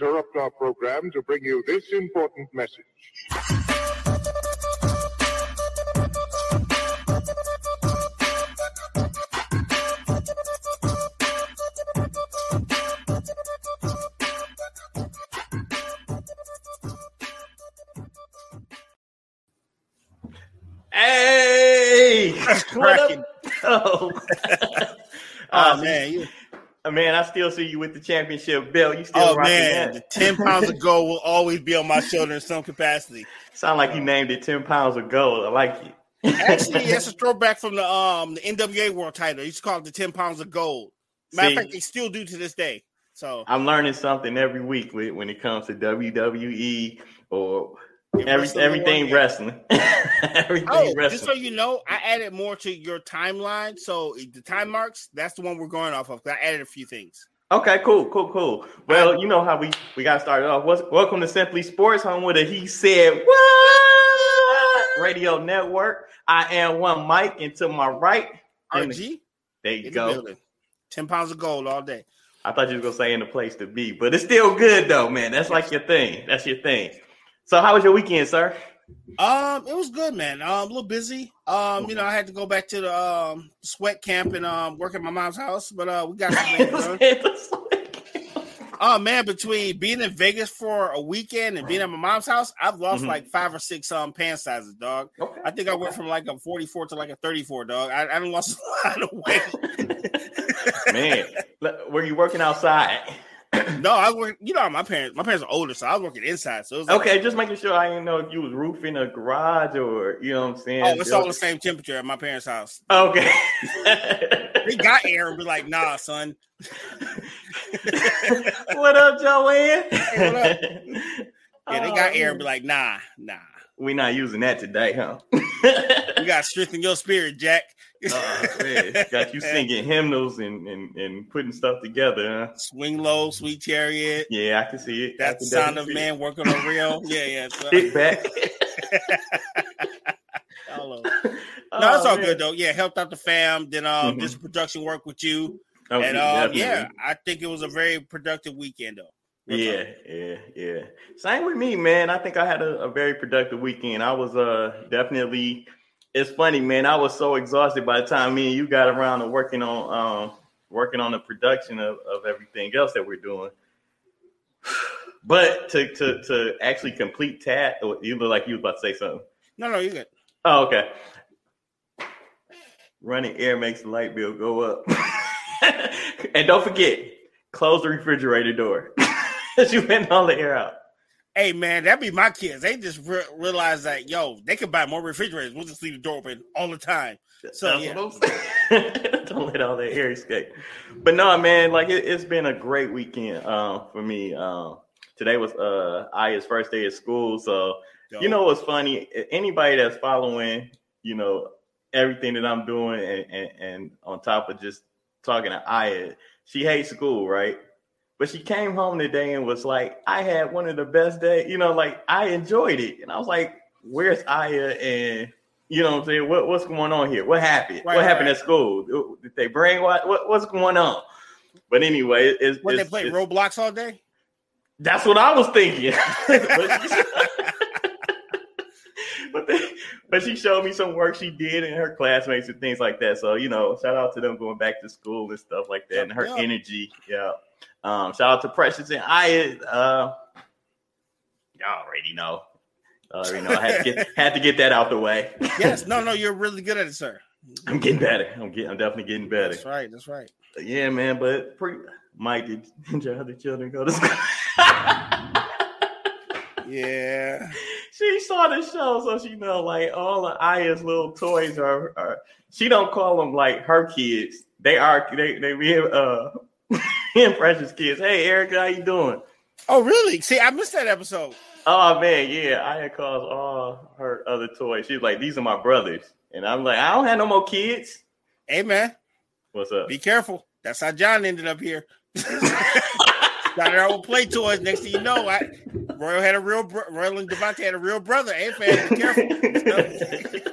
we interrupt our program to bring you this important message. Hey, what cracking. up? Oh, Oh man, man, you, man, I still see you with the championship belt. You still oh rocking man, the that? ten pounds of gold will always be on my shoulder in some capacity. Sound like you named it ten pounds of gold. I like it. Actually, that's a throwback from the um the NWA World Title. Used to call it the ten pounds of gold. Matter of fact, they still do to this day. So I'm learning something every week with, when it comes to WWE or every, wrestling everything one, yeah. wresting. everything Oh, wrestling. just so you know, I added more to your timeline. So the time marks, that's the one we're going off of. I added a few things. Okay, cool, cool, cool. Well, you know how we we got started off. What's, welcome to Simply Sports, home with a he said what radio network. I am one Mike, and to my right, in the- RG, there you go. building. Ten pounds of gold all day. I thought you were gonna say in the place to be, but it's still good though, man. That's like your thing. That's your thing. So, how was your weekend, sir? Um, it was good, man. Um, a little busy. Um, you know, I had to go back to the um sweat camp and um work at my mom's house, but uh, we got some things done. Oh man, between being in Vegas for a weekend and being at my mom's house, I've lost Mhm. like five or six um pant sizes, dog. okay. I think I went from like a 44 to like a 34, dog. I, I lost a lot of weight. man, were you working outside? no, I work. You know, my parents, my parents are older, so I was working inside. So it was like, Okay, just making sure I didn't know if you was roofing a garage or you know what I'm saying. oh, it's all the same temperature at my parents' house. Okay. They got air and be like, nah, son. what up, Joanne? Hey, what up? Yeah, they got Oh, air and be oh. like, nah, nah. we not using that today, huh? You got to strengthen your spirit, Jack. Oh, man. Got you singing hymnals and, and, and putting stuff together, huh? Swing low, sweet chariot. Yeah, I can see it. That's the sound of man working on real. Yeah, yeah. So, it. Back. No, it's Oh, all man. good though. Yeah, helped out the fam. Then um, did some production work with you, Okay, and um, yeah, I think it was a very productive weekend though. Real Yeah, talk. yeah, yeah. Same with me, man. I think I had a, a very productive weekend. I was uh definitely. It's funny, man. I was so exhausted by the time me and you got around to working on um working on the production of, of everything else that we're doing. But to to to actually complete that, you look like you was about to say something. No, no, you good. Oh, okay. Running air makes the light bill go up. and don't forget, close the refrigerator door. You vent all the air out. Hey man, that'd be my kids. They just re- realize that yo, they could buy more refrigerators. We'll just leave the door open all the time. So, yeah. what I'm saying. don't let all that air escape. But no, man, like it, it's been a great weekend uh, for me. Um, today was uh Aya's first day of school, so Yo, you know what's funny? Anybody that's following, you know, everything that I'm doing, and, and, and on top of just talking to Aya, she hates school, right? But she came home today and was like, "I had one of the best days." You know, like I enjoyed it, and I was like, "Where's Aya?" And you know, what I'm saying, what, what's going on here? What happened? Right, what happened right. at school? Did they bring what? what what's going on? But anyway, it's, what they play it's- Roblox all day? that's what I was thinking. but, they, but she showed me some work she did and her classmates and things like that. So you know, shout out to them going back to school and stuff like that, and her Yeah. energy. Yeah. Um, shout out to Precious and I. Uh, y'all already know. Already know. I had to get had to get that out the way. yes, no, no, you're really good at it, sir. I'm getting better. I'm getting. I'm definitely getting better. That's right. That's right. Yeah, man. But pre- Mike, did, did your other children go to school? Yeah. she saw the show, so she know like all of Aya's little toys are. are she don't call them like her kids. They are. They they be uh, and precious kids. Hey, Eric, how you doing? Oh, really? See, I missed that episode. Oh man, yeah. I had calls all her other toys. She's like, these are my brothers, and I'm like, I don't have no more kids. Hey, man, What's up? be careful. That's how John ended up here. Got our old play toys. Next thing you know, I Royal had a real bro- Royal and Devontae had a real brother. Hey, fam, be careful.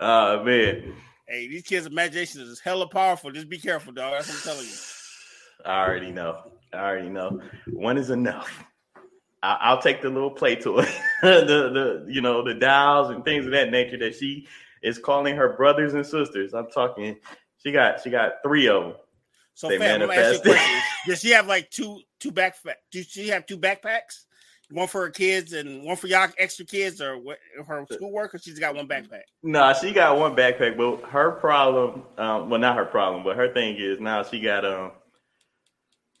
Oh man. hey, these kids' imagination is hella powerful. Just be careful, dog. That's what I'm telling you. I already know. I already know. One is enough. I, will take the little play toy, the the you know the dolls and things of that nature that she is calling her brothers and sisters. I'm talking. She got she got three of them. So, they fam, manifested. Does she have like two two backpack? Does she have two backpacks? One for her kids and one for y'all extra kids, or what, her schoolwork, or she's got one backpack. No, nah, she got one backpack. But her problem, um, well, not her problem, but her thing is now she got um,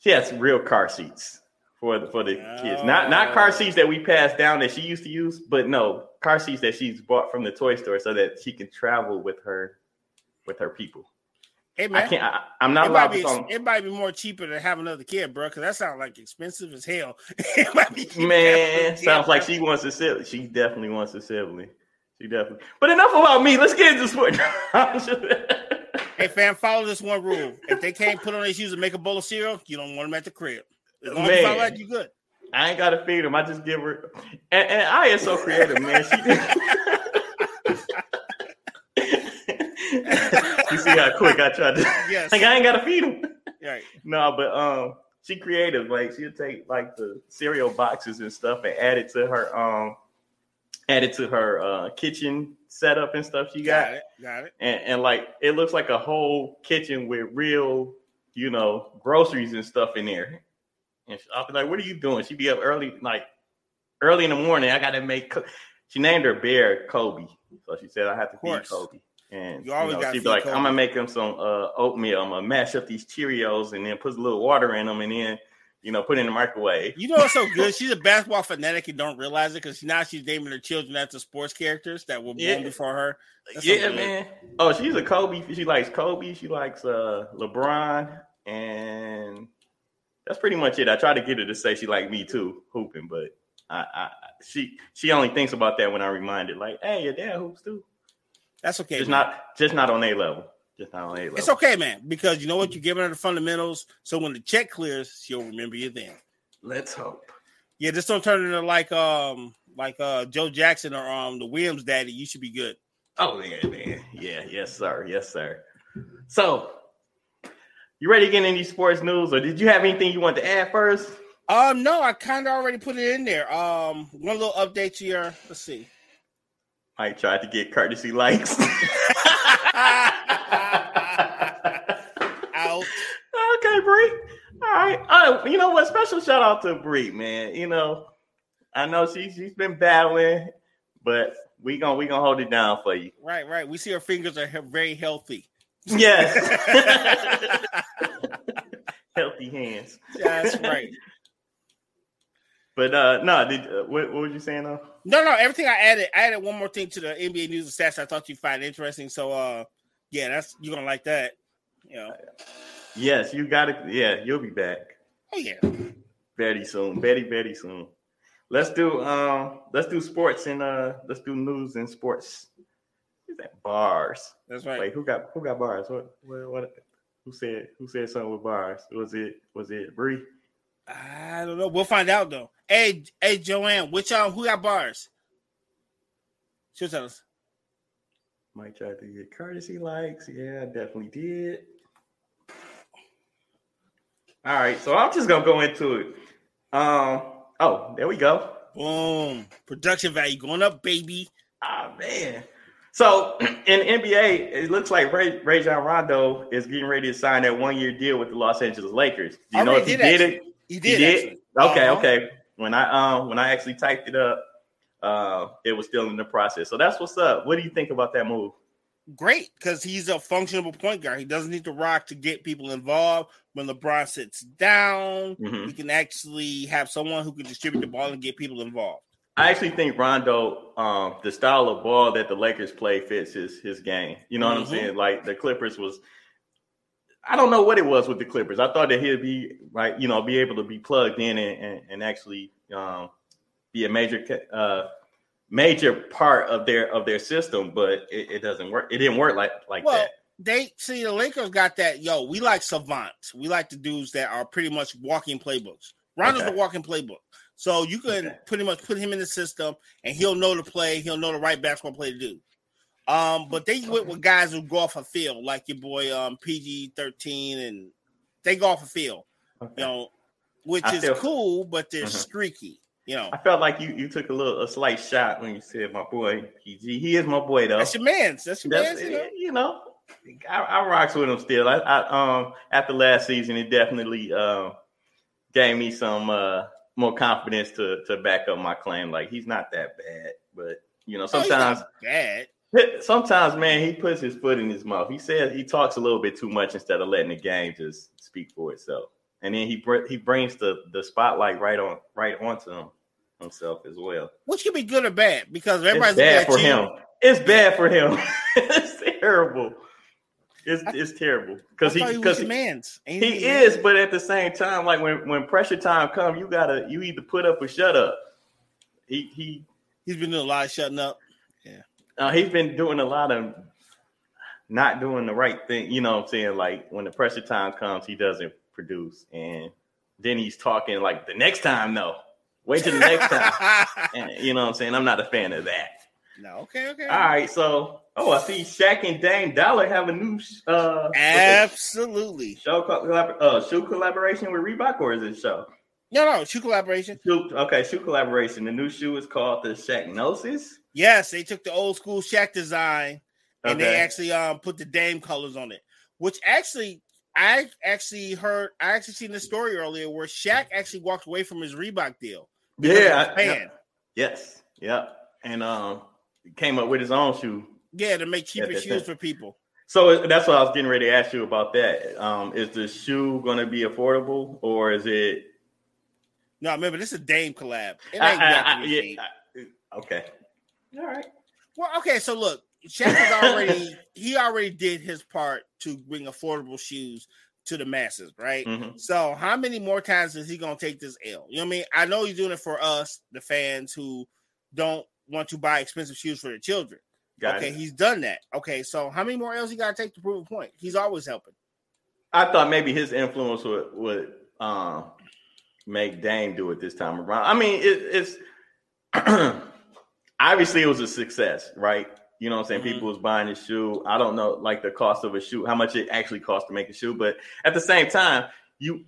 she has real car seats for the, for the oh. kids. Not not car seats that we passed down that she used to use, but no car seats that she's bought from the toy store so that she can travel with her with her people. Hey man, I can't. I, am not it allowed might to. Be, it might be more cheaper to have another kid, bro. Because that sounds like expensive as hell. man, sounds like she wants a sibling. She definitely wants a sibling. She definitely. But enough about me. Let's get into sport. hey fam, follow this one rule. If they can't put on their shoes and make a bowl of cereal, you don't want them at the crib. As long man, as you follow that, you good. I ain't gotta feed them. I just give her. And, and I am so creative, man. You see how quick I tried to. Yes. like I ain't gotta feed him. Right. No, but um, she creative. Like she'll take like the cereal boxes and stuff and add it to her um, add it to her uh kitchen setup and stuff she got. Got it. Got it. And, and like it looks like a whole kitchen with real, you know, groceries and stuff in there. And I'll be like, "What are you doing?" She'd be up early, like early in the morning. I got to make. She named her bear Kobe, so she said I have to feed Kobe. And you always you know, she'd be like, cold. I'm gonna make them some uh, oatmeal. I'm gonna mash up these Cheerios and then put a little water in them and then you know put in the microwave. You know what's so good? She's a basketball fanatic and don't realize it because now she's naming her children after sports characters that were born yeah. before her. That's yeah, man. Oh, she's a Kobe. She likes Kobe. She likes uh, LeBron, and that's pretty much it. I try to get her to say she like me too, hooping, but I, I she she only thinks about that when I remind her, like, hey, your dad hoops too. That's okay. Just man. not just not on A level. Just not on A level. It's okay, man, because you know what? You're giving her the fundamentals. So when the check clears, she'll remember you then. Let's hope. Yeah, just don't turn into like um like uh Joe Jackson or um the Williams daddy. You should be good. Oh man, man. Yeah, yes, sir. Yes, sir. So you ready to get any sports news, or did you have anything you want to add first? Um, no, I kind of already put it in there. Um, one little update to your. Let's see. I tried to get courtesy likes. Out. Okay, Bree. All right. Uh, you know what? Special shout out to Bree, man. You know, I know she she's been battling, but we gonna we gonna hold it down for you. Right, right. We see her fingers are very healthy. Yes. healthy hands. That's right. But uh no, did uh, what, what were you saying though? No, no, everything I added, I added one more thing to the NBA news and stats I thought you'd find interesting. So uh yeah, that's you're gonna like that. You know. Yes, you got it. Yeah, you'll be back. Oh yeah. Very soon. Very, very soon. Let's do um let's do sports and uh let's do news and sports. Is that bars? That's right. Wait, who got who got bars? What what, what who said who said something with bars? Was it was it Bree? I don't know. We'll find out though. Hey, hey, Joanne, which um, who got bars? She'll tell us. Might try to get courtesy likes. Yeah, I definitely did. All right, so I'm just gonna go into it. Um, oh, there we go. Boom, production value going up, baby. Ah oh, man. So in NBA, it looks like Ray, Rajon Rondo is getting ready to sign that one year deal with the Los Angeles Lakers. Do you know if he did, it? He did. He did? Okay, uh-huh. okay. When I um when I actually typed it up, uh, it was still in the process. So that's what's up. What do you think about that move? Great, because he's a functional point guard. He doesn't need to rock to get people involved. When LeBron sits down, mm-hmm. he can actually have someone who can distribute the ball and get people involved. I actually think Rondo, um, the style of ball that the Lakers play fits his his game. You know mm-hmm. what I'm mm-hmm. saying? Like the Clippers was I don't know what it was with the Clippers. I thought that he'd be right, you know, be able to be plugged in and, and, and actually um, be a major uh, major part of their of their system, but it, it doesn't work. It didn't work like like well, that. They see the Lakers got that. Yo, we like savants. We like the dudes that are pretty much walking playbooks. Rondo's okay. a walking playbook, so you can okay. pretty much put him in the system, and he'll know the play. He'll know the right basketball play to do. Um, but they went with guys who go off a field, like your boy um PG thirteen, and they go off a field. Okay. You know, which I is feel, cool, but they're uh-huh. streaky. You know, I felt like you you took a little a slight shot when you said my boy PG. He is my boy though. That's your man. That's your man. You know, you know I, I, rocks with him still. I, I um after last season, it definitely uh, gave me some uh more confidence to to back up my claim. Like he's not that bad, but you know sometimes oh, bad. Sometimes, man, he puts his foot in his mouth. He says he talks a little bit too much instead of letting the game just speak for itself and then he br- he brings the the spotlight right on right onto him himself as well. Which could be good or bad because everybody's it's bad for you. him. It's bad for him. it's terrible. It's it's terrible because he because he, man's. he, he is, but at the same time, like when when pressure time comes, you gotta you either put up or shut up. He he he's been doing a lot of shutting up. Yeah, uh, he's been doing a lot of not doing the right thing. You know what I'm saying? Like when the pressure time comes, he doesn't produce. And then he's talking like the next time, no. Wait till the next time. and you know what I'm saying? I'm not a fan of that. No, okay, okay. All right, so oh, I see Shaq and Dame Dollar have a new uh absolutely show uh shoe collaboration with Reebok or is it show? No, no, shoe collaboration. Shoe, okay, shoe collaboration. The new shoe is called the Shaqnosis. Yes, they took the old school Shaq design and okay. they actually um put the Dame colors on it, which actually I actually heard, I actually seen the story earlier where Shaq actually walked away from his Reebok deal. Yeah, yeah, yes, yeah, and um, came up with his own shoe. Yeah, to make cheaper shoes for people. So that's what I was getting ready to ask you about. That um, is the shoe going to be affordable, or is it? No, remember this is a Dame collab. It ain't I, I, I, yeah, okay. All right. Well, okay. So look, Shaq has already he already did his part to bring affordable shoes to the masses, right? Mm-hmm. So how many more times is he gonna take this L? You know what I mean? I know he's doing it for us, the fans who don't want to buy expensive shoes for their children. Got okay, it. he's done that. Okay, so how many more L's he gotta take to prove a point? He's always helping. I thought maybe his influence would would um, make Dame do it this time around. I mean, it, it's obviously it was a success, right? You know what I'm saying? Mm-hmm. People was buying a shoe. I don't know like the cost of a shoe, how much it actually costs to make a shoe, but at the same time, you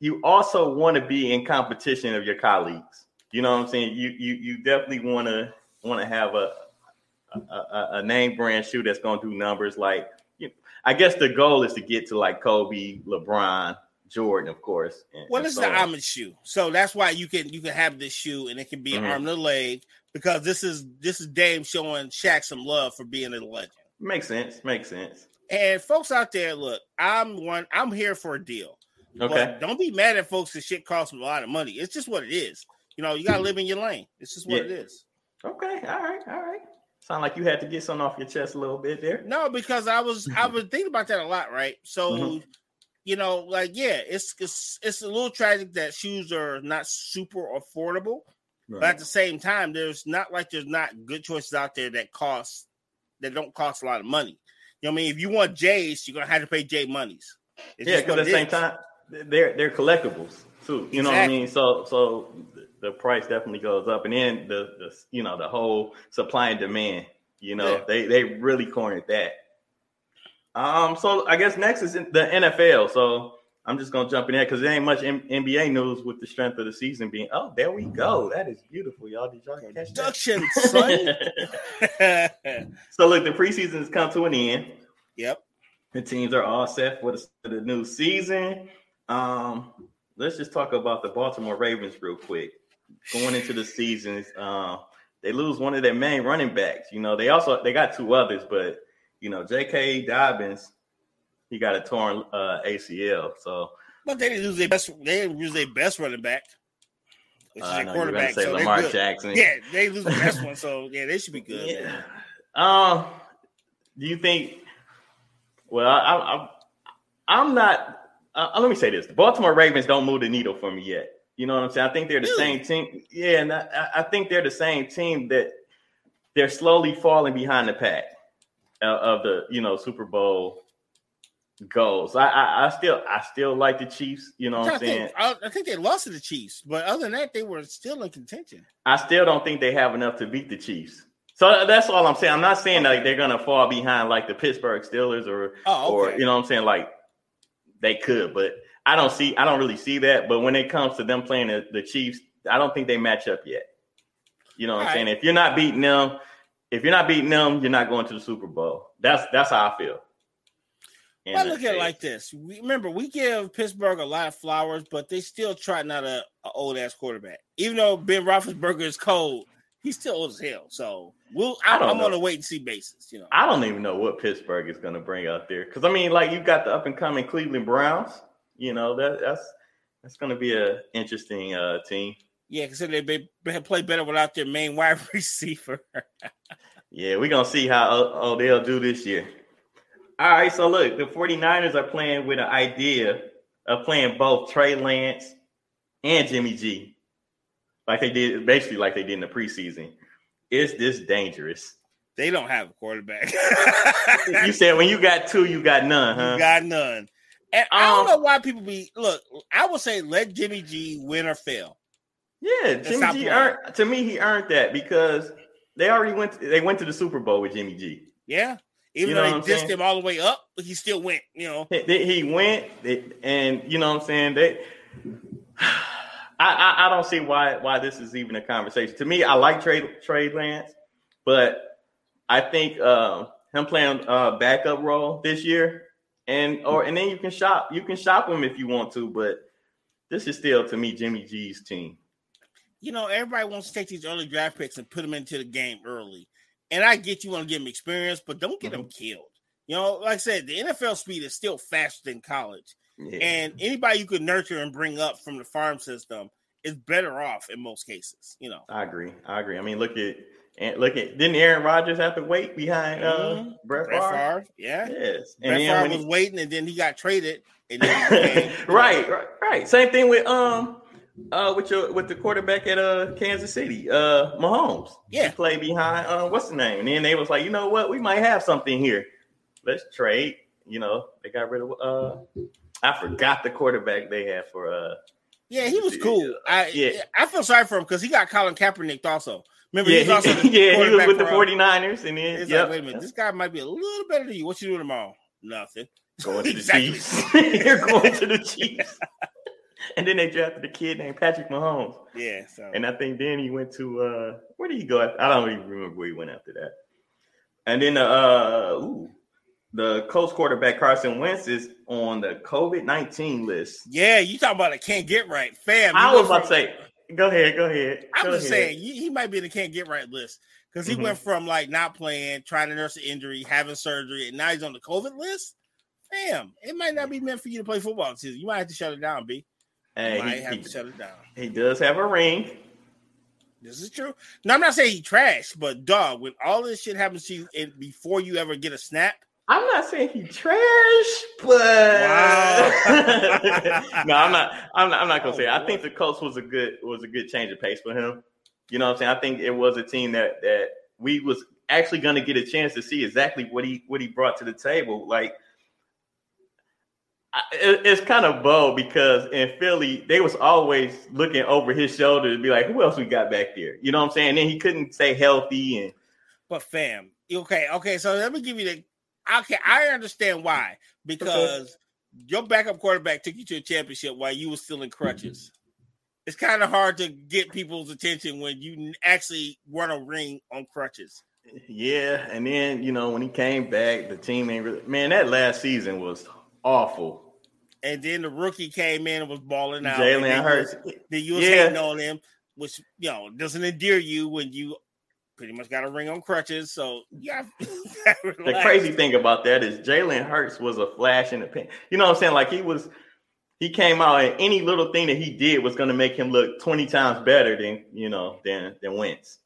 you also want to be in competition of your colleagues. You know what I'm saying? You you you definitely want to want to have a, a, a name brand shoe that's going to do numbers like I guess the goal is to get to like Kobe, LeBron, Jordan, of course. And, well, this so is the homage shoe, so that's why you can you can have this shoe and it can be mm-hmm. arm to leg because this is this is Dame showing Shaq some love for being a legend. Makes sense. Makes sense. And folks out there, look, I'm one. I'm here for a deal. Okay. But don't be mad at folks that shit costs a lot of money. It's just what it is. You know, you gotta live in your lane. It's just what yeah. it is. Okay. All right. All right. Sound like you had to get something off your chest a little bit there. No, because I was I was thinking about that a lot, right? So mm-hmm. you know, like yeah, it's it's it's a little tragic that shoes are not super affordable. Right. But at the same time, there's not like there's not good choices out there that cost that don't cost a lot of money. You know what I mean? If you want J's, you're gonna have to pay J monies. It's yeah, because at the same time, they're they're collectibles too. You know what I mean? So so the price definitely goes up, and then the, the you know the whole supply and demand. You know yeah. they they really cornered that. Um, so I guess next is the NFL. So I'm just gonna jump in there because there ain't much M- NBA news with the strength of the season being. Oh, there we go. That is beautiful, y'all. Did y'all catch Production, son. so look, the preseason has come to an end. Yep. The teams are all set for the, for the new season. Um, let's just talk about the Baltimore Ravens real quick. Going into the season, uh, they lose one of their main running backs. You know, they also they got two others, but you know, J.K. Dobbins he got a torn uh, ACL. So, but they didn't lose their best. They didn't lose their best running back, which uh, is their quarterback. Say so Lamar Jackson. Yeah, they lose the best one. So yeah, they should be good. Yeah. Um, do you think? Well, I, I, I'm not. Uh, let me say this: the Baltimore Ravens don't move the needle for me yet. You know what I'm saying? I think they're the really? same team. Yeah, and I, I, think they're the same team that they're slowly falling behind the pack uh, of the you know Super Bowl goes. I, I, I still I still like the Chiefs. You know what I'm saying? Think, I, I, think they lost to the Chiefs, but other than that, they were still in contention. I still don't think they have enough to beat the Chiefs. So uh, that's all I'm saying. I'm not saying like they're gonna fall behind like the Pittsburgh Steelers or oh, okay. or you know what I'm saying like they could, but I don't see, I don't really see that. But when it comes to them playing the, the Chiefs, I don't think they match up yet. You know what All I'm right. saying? If you're not beating them, if you're not beating them, you're not going to the Super Bowl. That's that's how I feel. I look at it like this. We, remember, we give Pittsburgh a lot of flowers, but they still trotting out a, a old ass quarterback. Even though Ben Roethlisberger is cold, he's still old as hell. So we'll. I, I am on a wait and see basis. You know, I don't even know what Pittsburgh is going to bring out there because I mean, like you've got the up and coming Cleveland Browns. You know that that's that's going to be an interesting uh, team. Yeah, because they, they play better without their main wide receiver. yeah, we're gonna see how Odell do this year. All right, so look, the 49ers are playing with an idea of playing both Trey Lance and Jimmy G. Like they did basically like they did in the preseason. Is this dangerous? They don't have a quarterback. you said when you got two, you got none, huh? You got none. And I don't um, know why people be look. I would say let Jimmy G win or fail. Yeah, Jimmy G earned to me. He earned that because they already went. To, they went to the Super Bowl with Jimmy G. Yeah, even you know though they dissed saying? him all the way up, but he still went. You know, he, he went, and you know what I'm saying. They, I, I, I don't see why why this is even a conversation. To me, I like trade Trey Lance, but I think uh, him playing uh, backup role this year, and or and then you can shop you can shop him if you want to, but this is still to me Jimmy G's team you know, everybody wants to take these early draft picks and put them into the game early. And I get you want to give them experience, but don't get mm-hmm. them killed. You know, like I said, the NFL speed is still faster than college. Yeah. And anybody you could nurture and bring up from the farm system is better off in most cases. You know, I agree. I agree. I mean, look at and look at didn't Aaron Rodgers have to wait behind uh mm-hmm. Brett, Brett Favre? Favre? Yeah. Yes. And Brett Favre was he... waiting and then he got traded. And then right, right, right. Same thing with um uh, with your with the quarterback at uh Kansas City, uh Mahomes. Yeah, he played behind uh what's the name? And then they was like, you know what, we might have something here. Let's trade. You know, they got rid of uh I forgot the quarterback they had for uh yeah, he was cool. I yeah, I feel sorry for him because he got Colin Kaepernick also. Remember, yeah, he, also yeah, he was with the 49ers, and then it's yep. like, wait a minute, this guy might be a little better than you. What you doing tomorrow? Nothing. Going to the. Chiefs. You're going to the Chiefs and then they drafted a kid named Patrick Mahomes. Yeah. So. And I think then he went to uh where did he go? After? I don't even remember where he went after that. And then uh ooh, the Colts quarterback Carson Wentz is on the COVID nineteen list. Yeah, you talking about a can't get right, fam. I was about to say, go ahead, go ahead. Just ahead. saying he might be in the can't get right list because he mm-hmm. went from like not playing, trying to nurse an injury, having surgery, and now he's on the COVID list. Fam, it might not be meant for you to play football season. You might have to shut it down, B. Hey, might he, have he, to shut it down. He does have a ring. This is true. Now I'm not saying he trash, but dog, when all this shit happens to you and before you ever get a snap. I'm not saying he trash, but wow. no, I'm not. I'm not. I'm not gonna oh, say. It. I oh, think the Colts was a good was a good change of pace for him. You know what I'm saying? I think it was a team that that we was actually going to get a chance to see exactly what he what he brought to the table. Like it's kind of bold because in Philly, they was always looking over his shoulder to be like, who else we got back there? You know what I'm saying? And then he couldn't stay healthy and but fam, okay, okay. So let me give you the okay, I understand why. Because okay. your backup quarterback took you to a championship while you were still in crutches. It's kind of hard to get people's attention when you actually won a ring on crutches. Yeah, and then you know when he came back, the team ain't really man. That last season was awful. And then the rookie came in and was balling out. Jalen Hurts. Then you was yeah. hating on him, which you know doesn't endear you when you pretty much got a ring on crutches. So yeah. the crazy thing about that is Jalen Hurts was a flash in the pan. You know what I'm saying? Like he was he came out and any little thing that he did was going to make him look 20 times better than you know than than Wentz.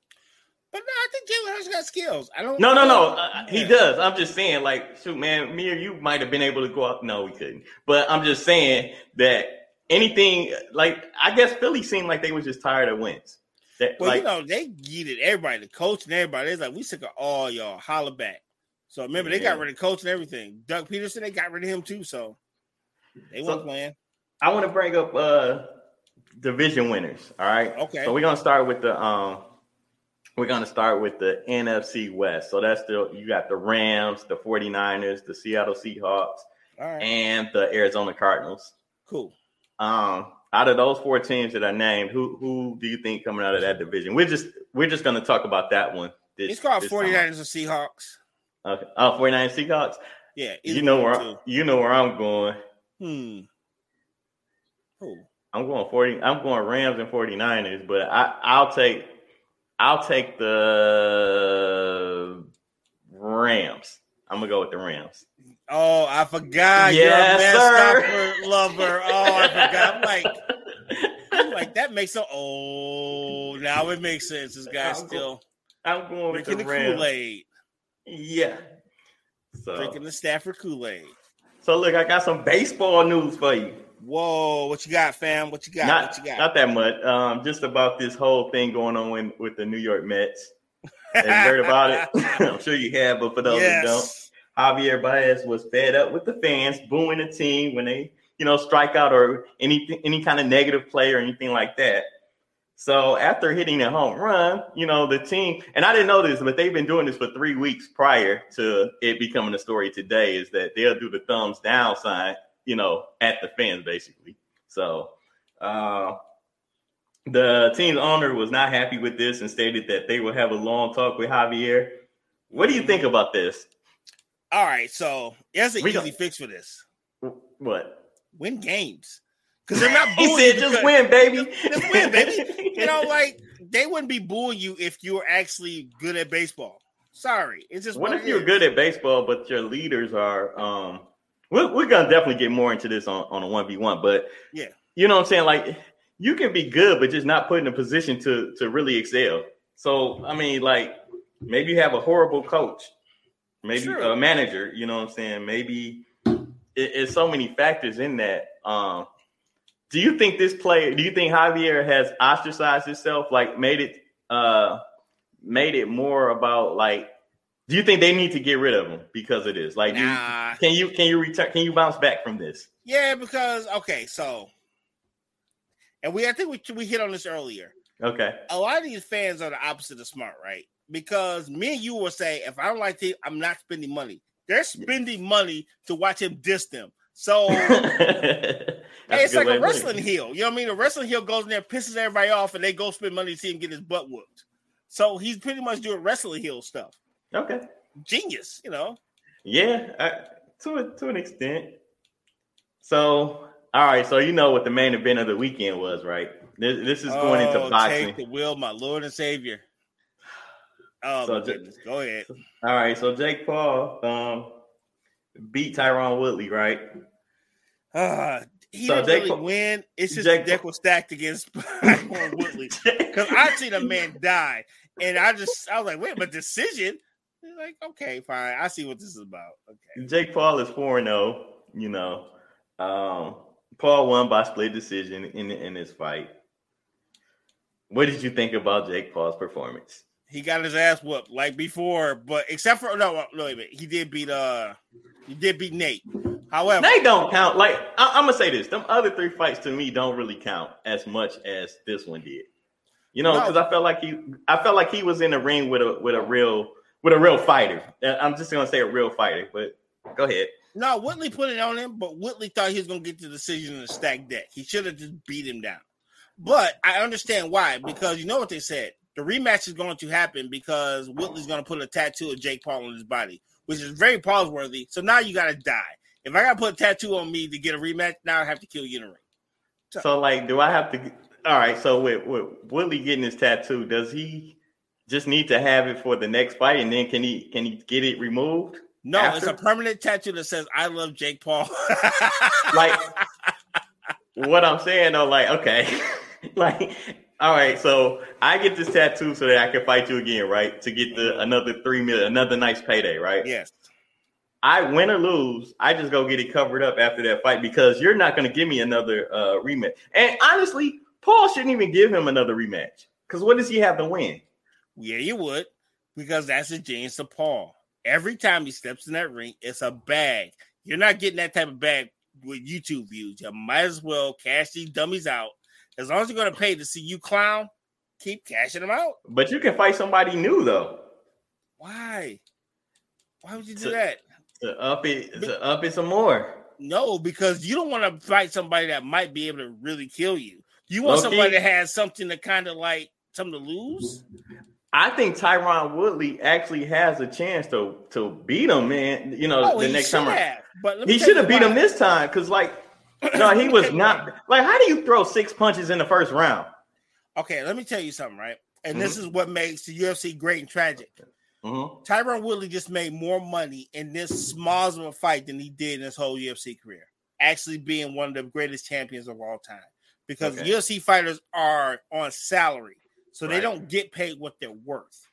But no, I think Jalen Hurts got skills. I don't. No, no, no. Uh, he does. I'm just saying, like, shoot, man, me or you might have been able to go up. No, we couldn't. But I'm just saying that anything, like, I guess Philly seemed like they was just tired of Wentz. That, well, like, you know, they yeeted everybody, the coach and everybody. It's like we sick of all y'all. Holla back. So remember, yeah. they got rid of coach and everything. Doug Pederson, they got rid of him too. So they so, weren't playing. I want to bring up uh division winners. All right. Okay. So we're gonna start with the um we're going to start with the NFC West. So that's the you got the Rams, the 49ers, the Seattle Seahawks, right. and the Arizona Cardinals. Cool. Um, out of those four teams that I named, who who do you think coming out of that division? We're just we're just gonna talk about that one. This, it's called 49ers and Seahawks. Okay. Oh, 49ers Seahawks. Yeah. You know where I, you know where I'm going. Hmm. Who? I'm going 40. I'm going Rams and 49ers, but I I'll take I'll take the Rams. I'm gonna go with the Rams. Oh, I forgot. Yes, You're a sir. lover. Oh, I forgot. I'm like, I'm like that makes a. Oh, now it makes sense. This guy's I'm still. I'm going with the, the Rams. Kool Aid. Yeah. So drinking the Stafford Kool Aid. So look, I got some baseball news for you. Whoa, what you got, fam? What you got? Not, what you got? Not that much. Um, just about this whole thing going on with, with the New York Mets. Have you heard about it? I'm sure you have, but for those yes. that don't, Javier Baez was fed up with the fans booing the team when they, you know, strike out or anything, any kind of negative play or anything like that. So after hitting a home run, you know, the team, and I didn't know this, but they've been doing this for three weeks prior to it becoming a story today, is that they'll do the thumbs down sign, you know, at the fans basically. So uh, the team's owner was not happy with this and stated that they will have a long talk with Javier. What do you think about this? All right, so there's an we easy fix for this. What? Win games. Because they're not booing he said, just win, baby. Just win, baby. you know, like they wouldn't be booing you if you were actually good at baseball. Sorry. It's just what, what if you're good at baseball, but your leaders are um we're, we're gonna definitely get more into this on, on a 1v1, but yeah, you know what I'm saying? Like you can be good, but just not put in a position to to really excel. So I mean, like maybe you have a horrible coach maybe True. a manager. You know what I'm saying? Maybe it, it's so many factors in that. Um, do you think this player? Do you think Javier has ostracized himself? Like made it uh made it more about like do you think they need to get rid of him because of this? Like, nah. you, can you can you return? Can you bounce back from this? Yeah, because okay, so and we I think we we hit on this earlier. Okay, a lot of these fans are the opposite of smart, right? because me and you will say, if I don't like it, I'm not spending money. They're spending money to watch him diss them. So it's like a wrestling heel. You know what I mean? A wrestling heel goes in there, pisses everybody off, and they go spend money to see him get his butt whooped. So he's pretty much doing wrestling heel stuff. Okay. Genius, you know. Yeah, I, to a, to an extent. So, all right. So you know what the main event of the weekend was, right? This, this is going oh, into boxing. Take the will, my Lord and Savior. Oh so, goodness. Go ahead. All right. So Jake Paul um, beat Tyron Woodley, right? Uh, he so didn't Jake really Paul, win. It's just Jake the deck was stacked against Tyron Woodley because I seen a man die, and I just I was like, wait, but decision. Like, okay, fine. I see what this is about. Okay. Jake Paul is four and zero. Oh, you know, um, Paul won by split decision in in this fight. What did you think about Jake Paul's performance? he got his ass whooped like before, but except for no, no, wait a minute. He did beat uh he did beat Nate. However, they don't count. Like I, am gonna say this, them other three fights to me don't really count as much as this one did. You know, because no. I felt like he, I felt like he was in the ring with a with a real with a real fighter. Uh, I'm just gonna say a real fighter, but go ahead. No, Whitley put it on him, but Whitley thought he was gonna get the decision in a stack deck. He should have just beat him down. But I understand why, because you know what they said the rematch is going to happen because Whitley's going to put a tattoo of Jake Paul on his body, which is very pause worthy. So now you got to die. If I got to put a tattoo on me to get a rematch, now I have to kill you in the ring. So, so like, do I have to? All right. So with, with Whitley getting his tattoo, does he just need to have it for the next fight, and then can he can he get it removed? No, after? it's a permanent tattoo that says "I love Jake Paul." like what I'm saying, though, like okay, like all right, so I get this tattoo so that I can fight you again, right? To get the another three million, another nice payday, right? Yes. I win or lose, I just go get it covered up after that fight because you're not going to give me another uh, rematch. And honestly, Paul shouldn't even give him another rematch because what does he have to win? Yeah, you would because that's the genius to Paul. Every time he steps in that ring, it's a bag. You're not getting that type of bag with YouTube views. You might as well cash these dummies out as long as you're going to pay to see you clown, keep cashing them out. But you can fight somebody new though. Why? Why would you do to, that? To up it, to up it some more. No, because you don't want to fight somebody that might be able to really kill you. You want somebody that has something to kind of like something to lose. I think Tyron Woodley actually has a chance to to beat him, man. You know, oh, the next time. Have, but he should have beat him this time because, like, no, he was not. Like, how do you throw six punches in the first round? Okay, let me tell you something, right? And mm-hmm. this is what makes the UFC great and tragic. Mm-hmm. Tyron Woodley just made more money in this small of a fight than he did in his whole UFC career, actually being one of the greatest champions of all time. Because okay. UFC fighters are on salary, so right. they don't get paid what they're worth.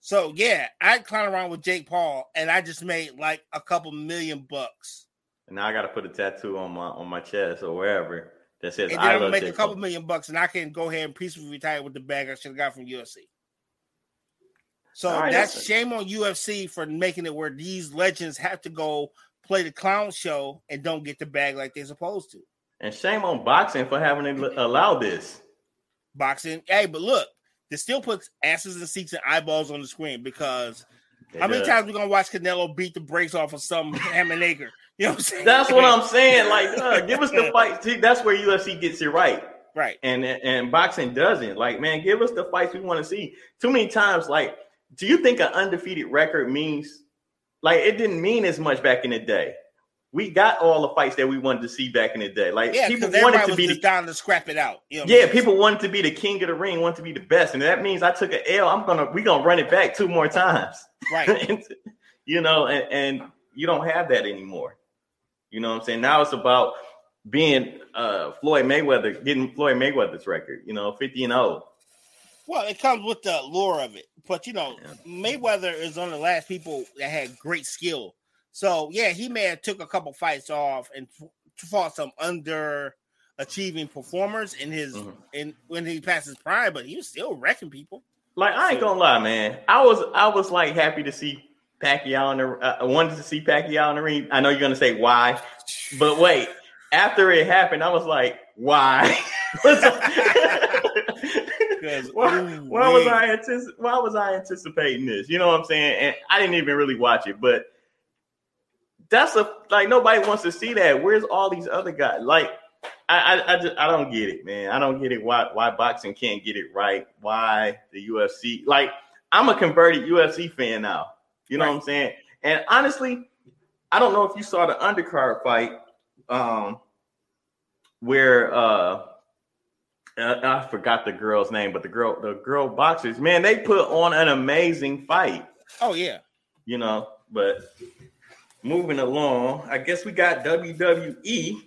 So yeah, I clown around with Jake Paul, and I just made like a couple million bucks. And now I got to put a tattoo on my on my chest or wherever that says and I love make Jake a couple Paul. million bucks, and I can go ahead and peacefully retire with the bag I should have got from UFC. So right, that's, that's shame on UFC for making it where these legends have to go play the clown show and don't get the bag like they're supposed to. And shame on boxing for having allowed this. Boxing, hey, but look, this still puts asses and seats and eyeballs on the screen because how many does. times we gonna watch Canelo beat the brakes off of some Hammernager? You know what I'm saying? That's what I'm saying. Like, uh, give us the fight. See, that's where UFC gets it right. Right. And and boxing doesn't. Like, man, give us the fights we want to see. Too many times, like do you think an undefeated record means like it didn't mean as much back in the day? We got all the fights that we wanted to see back in the day. Like yeah, people wanted to be the, down to scrap it out. You know yeah, I mean? people wanted to be the king of the ring, wanted to be the best, and that means I took an L. I'm gonna we gonna run it back two more times, right? and, you know, and, and you don't have that anymore. You know what I'm saying? Now it's about being uh Floyd Mayweather, getting Floyd Mayweather's record. You know, 50 and 0. Well, it comes with the lure of it. But you know, yeah. Mayweather is one of the last people that had great skill. So yeah, he may have took a couple fights off and fought some under achieving performers in his mm-hmm. in when he passed his prime, but he was still wrecking people. Like I ain't gonna lie, man. I was I was like happy to see Pacquiao in the. Uh, I wanted to see Pacquiao in the ring. I know you're gonna say why, but wait. After it happened, I was like, why? why, why was I antici- why was I anticipating this? You know what I'm saying? And I didn't even really watch it, but that's a like nobody wants to see that. Where's all these other guys? Like I I, I, just, I don't get it, man. I don't get it. Why why boxing can't get it right? Why the UFC? Like I'm a converted UFC fan now. You know right. what I'm saying? And honestly, I don't know if you saw the undercard fight um, where uh, uh, I forgot the girl's name, but the girl, the girl boxers, man, they put on an amazing fight. Oh yeah, you know. But moving along, I guess we got WWE.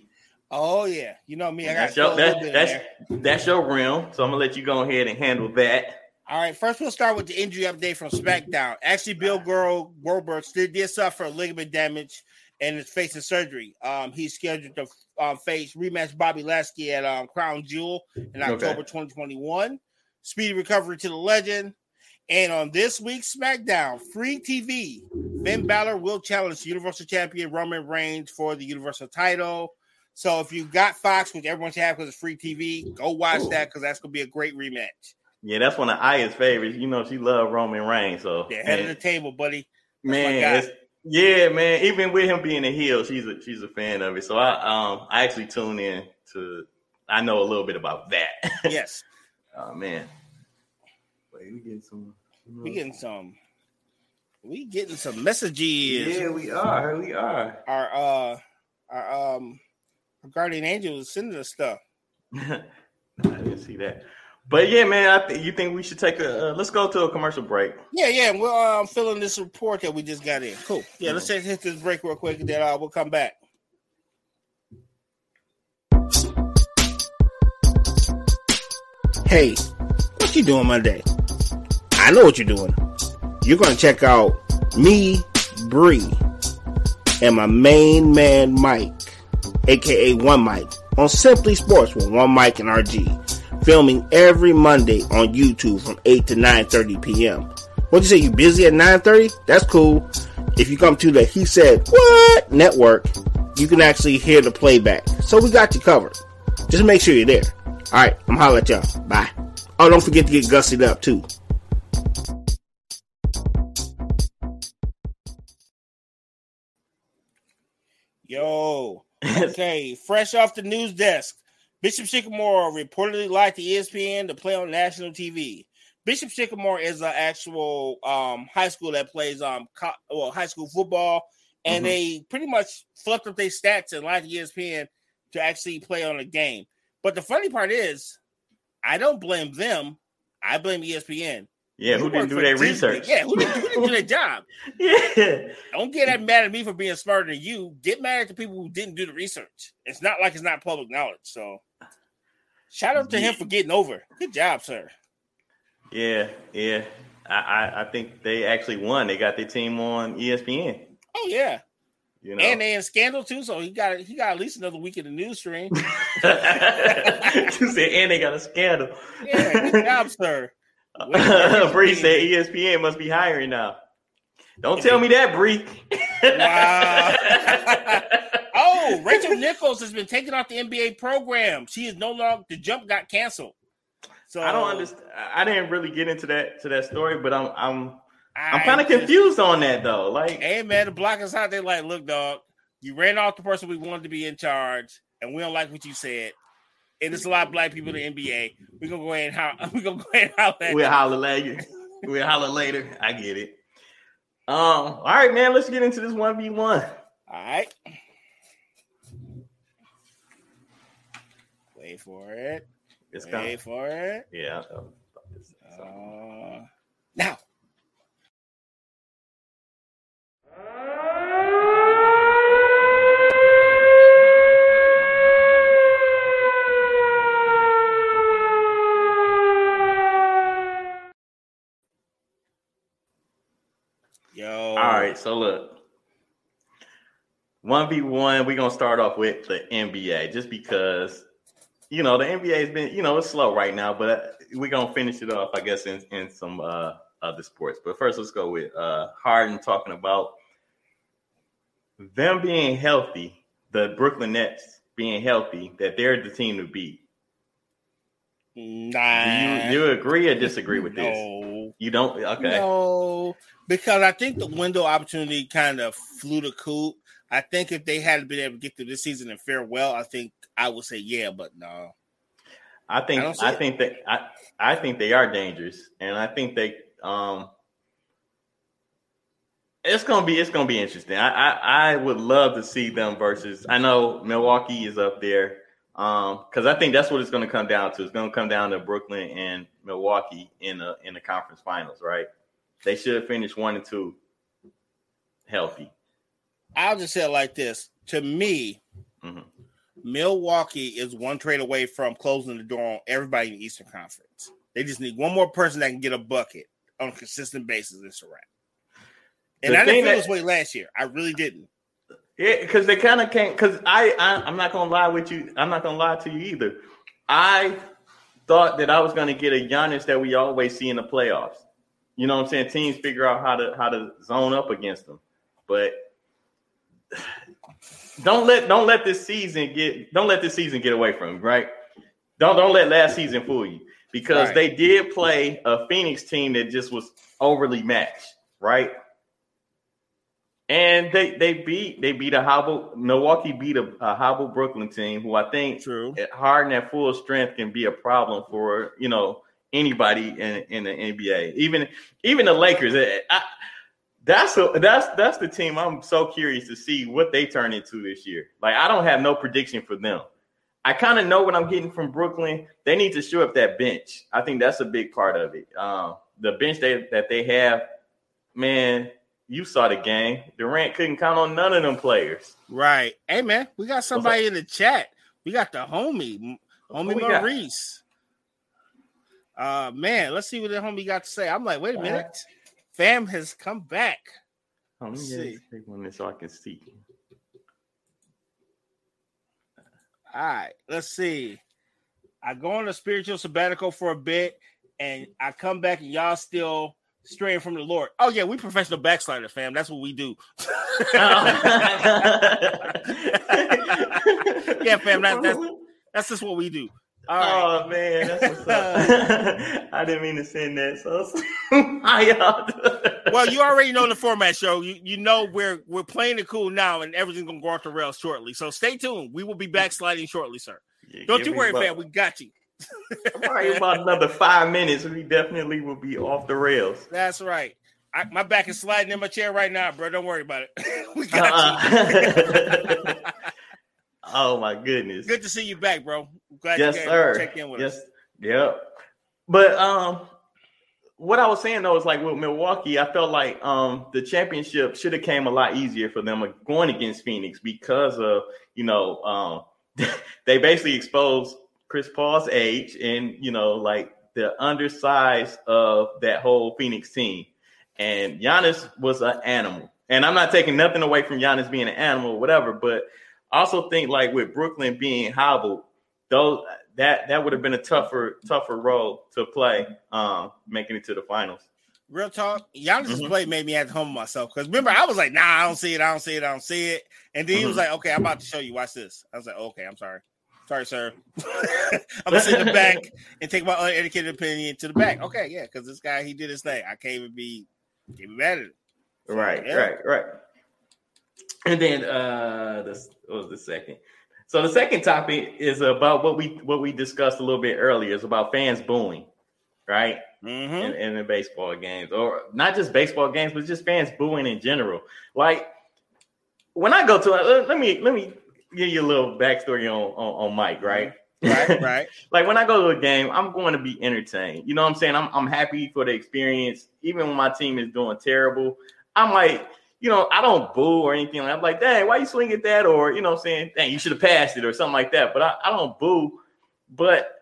Oh yeah, you know me. I got that's your, that, that's that's your realm. So I'm gonna let you go ahead and handle that. All right, first we'll start with the injury update from SmackDown. Actually, Bill Girl Goldberg still did suffer ligament damage and is facing surgery. Um, he's scheduled to um, face rematch Bobby Lashley at um, Crown Jewel in October okay. 2021. Speedy recovery to the legend. And on this week's SmackDown, free TV, Finn Balor will challenge Universal Champion Roman Reigns for the Universal title. So if you got Fox, which everyone should have because it's free TV, go watch Ooh. that because that's gonna be a great rematch. Yeah, that's one of Aya's favorites. You know, she loved Roman Reigns. So yeah, head man. of the table, buddy. That's man, yeah, man. Even with him being a heel, she's a she's a fan of it. So I um I actually tune in to I know a little bit about that. Yes. oh man. Wait, we getting some we getting some we getting some messages. Yeah, we are. We are. Our uh our um our guardian angel is sending us stuff. I didn't see that. But yeah, man, I th- you think we should take a uh, let's go to a commercial break. Yeah, yeah, we're um, filling this report that we just got in. Cool. Yeah, let's just hit this break real quick, and then uh, we'll come back. Hey, what you doing Monday? I know what you're doing. You're gonna check out me, Bree, and my main man Mike, aka One Mike, on Simply Sports with One Mike and RG filming every Monday on YouTube from 8 to 9.30 p.m. What you say, you busy at 9.30? That's cool. If you come to the He Said What Network, you can actually hear the playback. So we got you covered. Just make sure you're there. Alright, I'm holla at y'all. Bye. Oh, don't forget to get gussied up too. Yo. Okay, fresh off the news desk. Bishop Sycamore reportedly lied to ESPN to play on national TV. Bishop Sycamore is an actual um, high school that plays um co- well high school football, and mm-hmm. they pretty much flipped up their stats and lied to ESPN to actually play on a game. But the funny part is, I don't blame them. I blame ESPN. Yeah, who didn't do their research? Yeah, who didn't, who didn't do their job? yeah. Don't get that mad at me for being smarter than you. Get mad at the people who didn't do the research. It's not like it's not public knowledge. So shout out to yeah. him for getting over. Good job, sir. Yeah, yeah. I, I, I think they actually won. They got their team on ESPN. Oh yeah. You know. And they in scandal too, so he got he got at least another week in the news stream. you said, and they got a scandal. Yeah, good job, sir. Bree said ESPN must be hiring now. Don't tell me that, Bree. wow. oh, Rachel Nichols has been taken off the NBA program. She is no longer the jump got canceled. So I don't understand. I didn't really get into that to that story, but I'm I'm I'm kind of confused on that though. Like, hey man, the blockers out there like, look, dog, you ran off the person we wanted to be in charge, and we don't like what you said and there's a lot of black people in the NBA. We're gonna go ahead and holler. We're gonna go ahead and holler. We'll holler later. we'll holler later. I get it. Um, all right, man. Let's get into this one v one. All right. Wait for it. It's Wait coming. for it. Yeah. Uh, now. Right, so look. 1v1, we're gonna start off with the NBA just because you know the NBA has been, you know, it's slow right now, but we're gonna finish it off, I guess, in, in some uh other sports. But first let's go with uh Harden talking about them being healthy, the Brooklyn Nets being healthy, that they're the team to beat. Nah. Do you, you agree or disagree with this? You don't? Okay. No, because I think the window opportunity kind of flew the coop. I think if they hadn't been able to get through this season and fare well, I think I would say yeah, but no. I think I, I think that I I think they are dangerous, and I think they um it's gonna be it's gonna be interesting. I, I, I would love to see them versus. I know Milwaukee is up there. Um, because I think that's what it's going to come down to. It's going to come down to Brooklyn and Milwaukee in the in the conference finals, right? They should finish one and two healthy. I'll just say it like this: to me, mm-hmm. Milwaukee is one trade away from closing the door on everybody in the Eastern Conference. They just need one more person that can get a bucket on a consistent basis. It's a wrap. And the I didn't feel that, this way last year. I really didn't. Yeah, because they kind of can't. Because I, I, I'm not gonna lie with you. I'm not gonna lie to you either. I thought that I was gonna get a Giannis that we always see in the playoffs. You know what I'm saying? Teams figure out how to how to zone up against them, but don't let don't let this season get don't let this season get away from you, right? Don't don't let last season fool you because right. they did play a Phoenix team that just was overly matched, right? And they they beat they beat a hobble Milwaukee beat a, a hobble Brooklyn team who I think True. At Harden at full strength can be a problem for you know anybody in, in the NBA even even the Lakers. I, that's a, that's that's the team I'm so curious to see what they turn into this year. Like I don't have no prediction for them. I kind of know what I'm getting from Brooklyn. They need to show up that bench. I think that's a big part of it. Um, the bench they, that they have, man, you saw the game. Durant couldn't count on none of them players. Right. Hey man, we got somebody in the chat. We got the homie, homie Maurice. Got? Uh man, let's see what the homie got to say. I'm like, wait a minute. Fam has come back. Oh, let me see. one so I can see. All right, let's see. I go on a spiritual sabbatical for a bit, and I come back, and y'all still straying from the Lord. Oh yeah, we professional backsliders, fam. That's what we do. yeah, fam. That, that's that's just what we do. Right. Oh man, that's what's up. I didn't mean to send that. So how y'all Well, you already know the format show. You you know we're we're playing it cool now, and everything's gonna go off the rails shortly. So stay tuned. We will be backsliding shortly, sir. Yeah, Don't you worry, man. We got you. probably about another five minutes. We definitely will be off the rails. That's right. I, my back is sliding in my chair right now, bro. Don't worry about it. we got uh-uh. you. Oh my goodness. Good to see you back, bro. Glad yes, sir. Check in with yes. us. Yep. But um what I was saying though is like with Milwaukee, I felt like um the championship should have came a lot easier for them going against Phoenix because of you know um they basically exposed Chris Paul's age and you know like the undersize of that whole Phoenix team. And Giannis was an animal. And I'm not taking nothing away from Giannis being an animal or whatever, but I also think like with Brooklyn being hobbled, those that that would have been a tougher tougher role to play, um, making it to the finals. Real talk, Giannis's mm-hmm. play made me have to humble myself because remember I was like, "Nah, I don't see it, I don't see it, I don't see it," and then mm-hmm. he was mm-hmm. like, "Okay, I'm about to show you. Watch this." I was like, "Okay, I'm sorry." Sorry, sir. I'm gonna sit in the back and take my uneducated opinion to the back. Okay, yeah, because this guy he did his thing. I can't even be can't be mad at it. So, right, yeah. right, right. And then uh this was the second. So the second topic is about what we what we discussed a little bit earlier. Is about fans booing, right? Mm-hmm. In, in the baseball games, or not just baseball games, but just fans booing in general. Like when I go to uh, let me let me give you a little backstory on on, on Mike, right? Right, right. like when I go to a game, I'm going to be entertained. You know what I'm saying? I'm I'm happy for the experience, even when my team is doing terrible. I'm like, you know, I don't boo or anything. I'm like, dang, why you swing at that? Or, you know I'm saying? Dang, you should have passed it or something like that. But I, I don't boo. But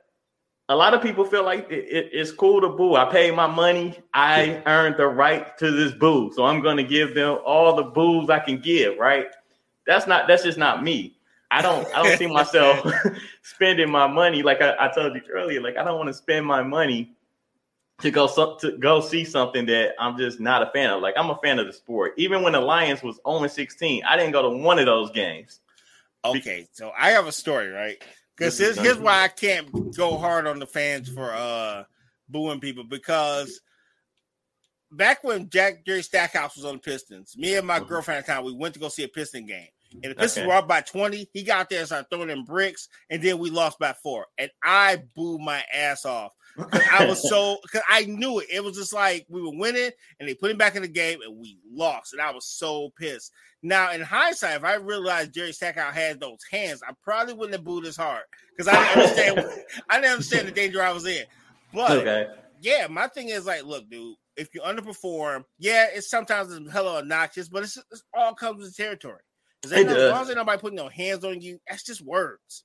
a lot of people feel like it, it, it's cool to boo. I paid my money. I earned the right to this boo. So I'm going to give them all the boos I can give, right? That's not, that's just not me. I don't, I don't see myself spending my money. Like I, I told you earlier, like I don't want to spend my money to go to go see something that I'm just not a fan of. Like I'm a fan of the sport. Even when the Lions was only 16, I didn't go to one of those games. Okay, so I have a story, right? Because here's, here's why I can't go hard on the fans for uh booing people because back when Jack Jerry Stackhouse was on the Pistons, me and my mm-hmm. girlfriend at the time, we went to go see a Piston game. And the Pistons okay. were up by 20. He got there and started throwing in bricks, and then we lost by four. And I booed my ass off I was so because I knew it. It was just like we were winning and they put him back in the game and we lost. And I was so pissed. Now, in hindsight, if I realized Jerry Stackhouse had those hands, I probably wouldn't have booed as hard because I didn't understand I didn't understand the danger I was in. But okay. yeah, my thing is like, look, dude, if you underperform, yeah, it's sometimes it's hella obnoxious, but it's, it's all comes with territory. As long as nobody putting no hands on you, that's just words.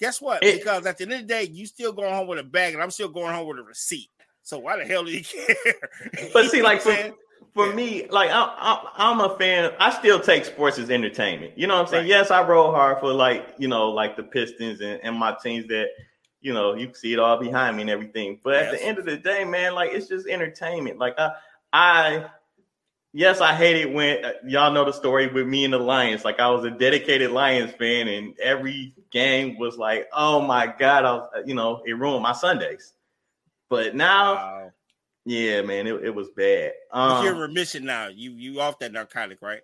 Guess what? It, because at the end of the day, you still going home with a bag, and I'm still going home with a receipt. So why the hell do you care? But see, like for, for yeah. me, like I, am a fan. I still take sports as entertainment. You know what I'm saying? Right. Yes, I roll hard for like you know like the Pistons and, and my teams that you know you see it all behind me and everything. But yes. at the end of the day, man, like it's just entertainment. Like I I yes, I hate it when uh, y'all know the story with me and the Lions. Like I was a dedicated Lions fan, and every game was like, oh my god, I was, uh, you know, it ruined my Sundays. But now, wow. yeah, man, it, it was bad. Um, you're in remission now. You you off that narcotic, right?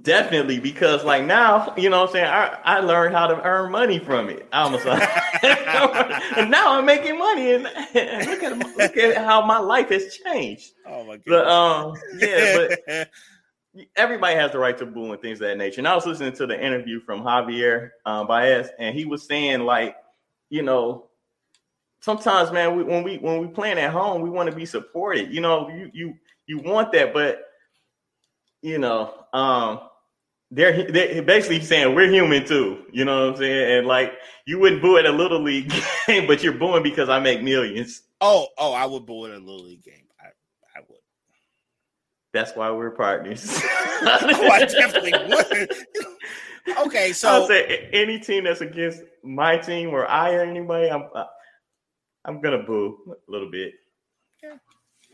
Definitely, because like now, you know what I'm saying? I, I learned how to earn money from it. I almost and now I'm making money and, and, look at look at how my life has changed. Oh my god. But um yeah, but everybody has the right to boo and things of that nature. And I was listening to the interview from Javier um, Baez, and he was saying like, you know, sometimes man, we, when we when we playing at home, we want to be supported. You know, you you you want that, but you know, um, they're they're basically saying we're human too. You know what I'm saying? And like you wouldn't boo at a little league game, but you're booing because I make millions. Oh, oh, I would boo at a little league game. I, I would. That's why we're partners. oh, I definitely would. okay, so I'll say any team that's against my team or I or anybody, I'm I'm gonna boo a little bit. Yeah.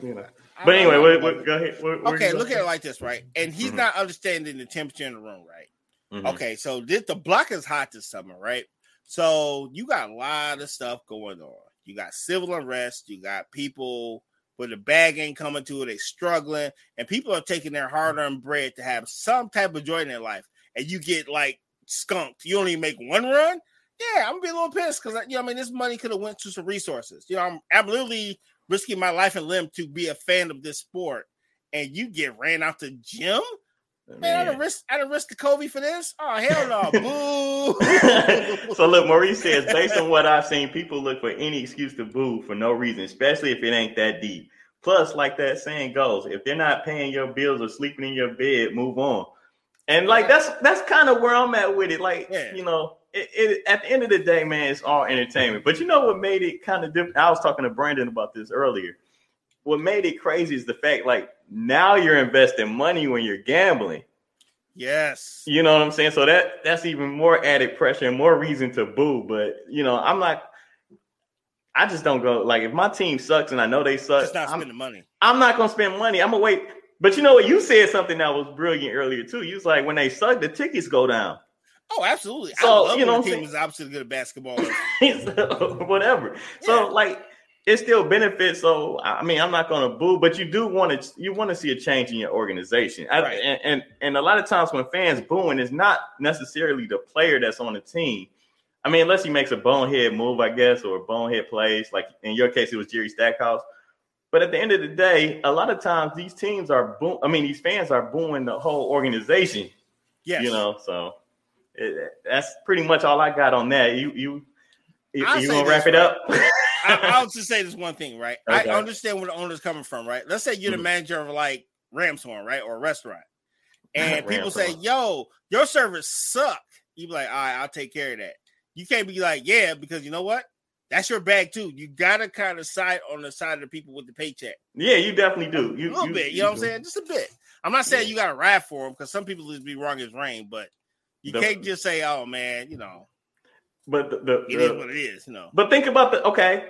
You know. But anyway, what, what, go ahead. What, okay, look at it like this, right? And he's mm-hmm. not understanding the temperature in the room, right? Mm-hmm. Okay, so this the block is hot this summer, right? So you got a lot of stuff going on. You got civil unrest. You got people where the bag ain't coming to it. They struggling, and people are taking their hard-earned bread to have some type of joy in their life. And you get like skunked. You only make one run. Yeah, I'm gonna be a little pissed because you know I mean this money could have went to some resources. You know, I'm I'm literally risking my life and limb to be a fan of this sport, and you get ran out the gym. Man, I'd risk I'd risk the Kobe for this. Oh hell no, boo. so look, Maurice says, based on what I've seen, people look for any excuse to boo for no reason, especially if it ain't that deep. Plus, like that saying goes, if they're not paying your bills or sleeping in your bed, move on. And like that's that's kind of where I'm at with it. Like, yeah. you know, it, it, at the end of the day, man, it's all entertainment. But you know what made it kind of different? I was talking to Brandon about this earlier. What made it crazy is the fact, like, now you're investing money when you're gambling. Yes. You know what I'm saying? So that that's even more added pressure and more reason to boo. But you know, I'm not. I just don't go like if my team sucks and I know they suck. Just not spending I'm, money. I'm not gonna spend money. I'm gonna wait. But you know what? You said something that was brilliant earlier too. You was like, when they suck, the tickets go down. Oh, absolutely. So you know, the team is opposite good at basketball. whatever. Yeah. So like, it still benefits. So I mean, I'm not going to boo, but you do want to you want to see a change in your organization. I, right. and, and and a lot of times when fans booing, it's not necessarily the player that's on the team. I mean, unless he makes a bonehead move, I guess, or bonehead plays. Like in your case, it was Jerry Stackhouse. But at the end of the day, a lot of times these teams are boo- I mean, these fans are booing the whole organization. Yes. You know, so that's pretty much all I got on that. You you you, you gonna wrap it right. up? I, will just say this one thing, right? Okay. I understand where the owner's coming from, right? Let's say you're the mm-hmm. manager of like Ramshorn, right, or a restaurant, and people say, "Yo, your service suck." You be like, "All right, I'll take care of that." You can't be like, "Yeah," because you know what? That's your bag too. You gotta kind of side on the side of the people with the paycheck. Yeah, you definitely do. You, a little you, bit. You, you know what I'm saying? Just a bit. I'm not saying yeah. you gotta ride for them because some people just be wrong as rain, but you the, can't just say, "Oh man," you know. But the, the, it is what it is, you know. But think about the okay.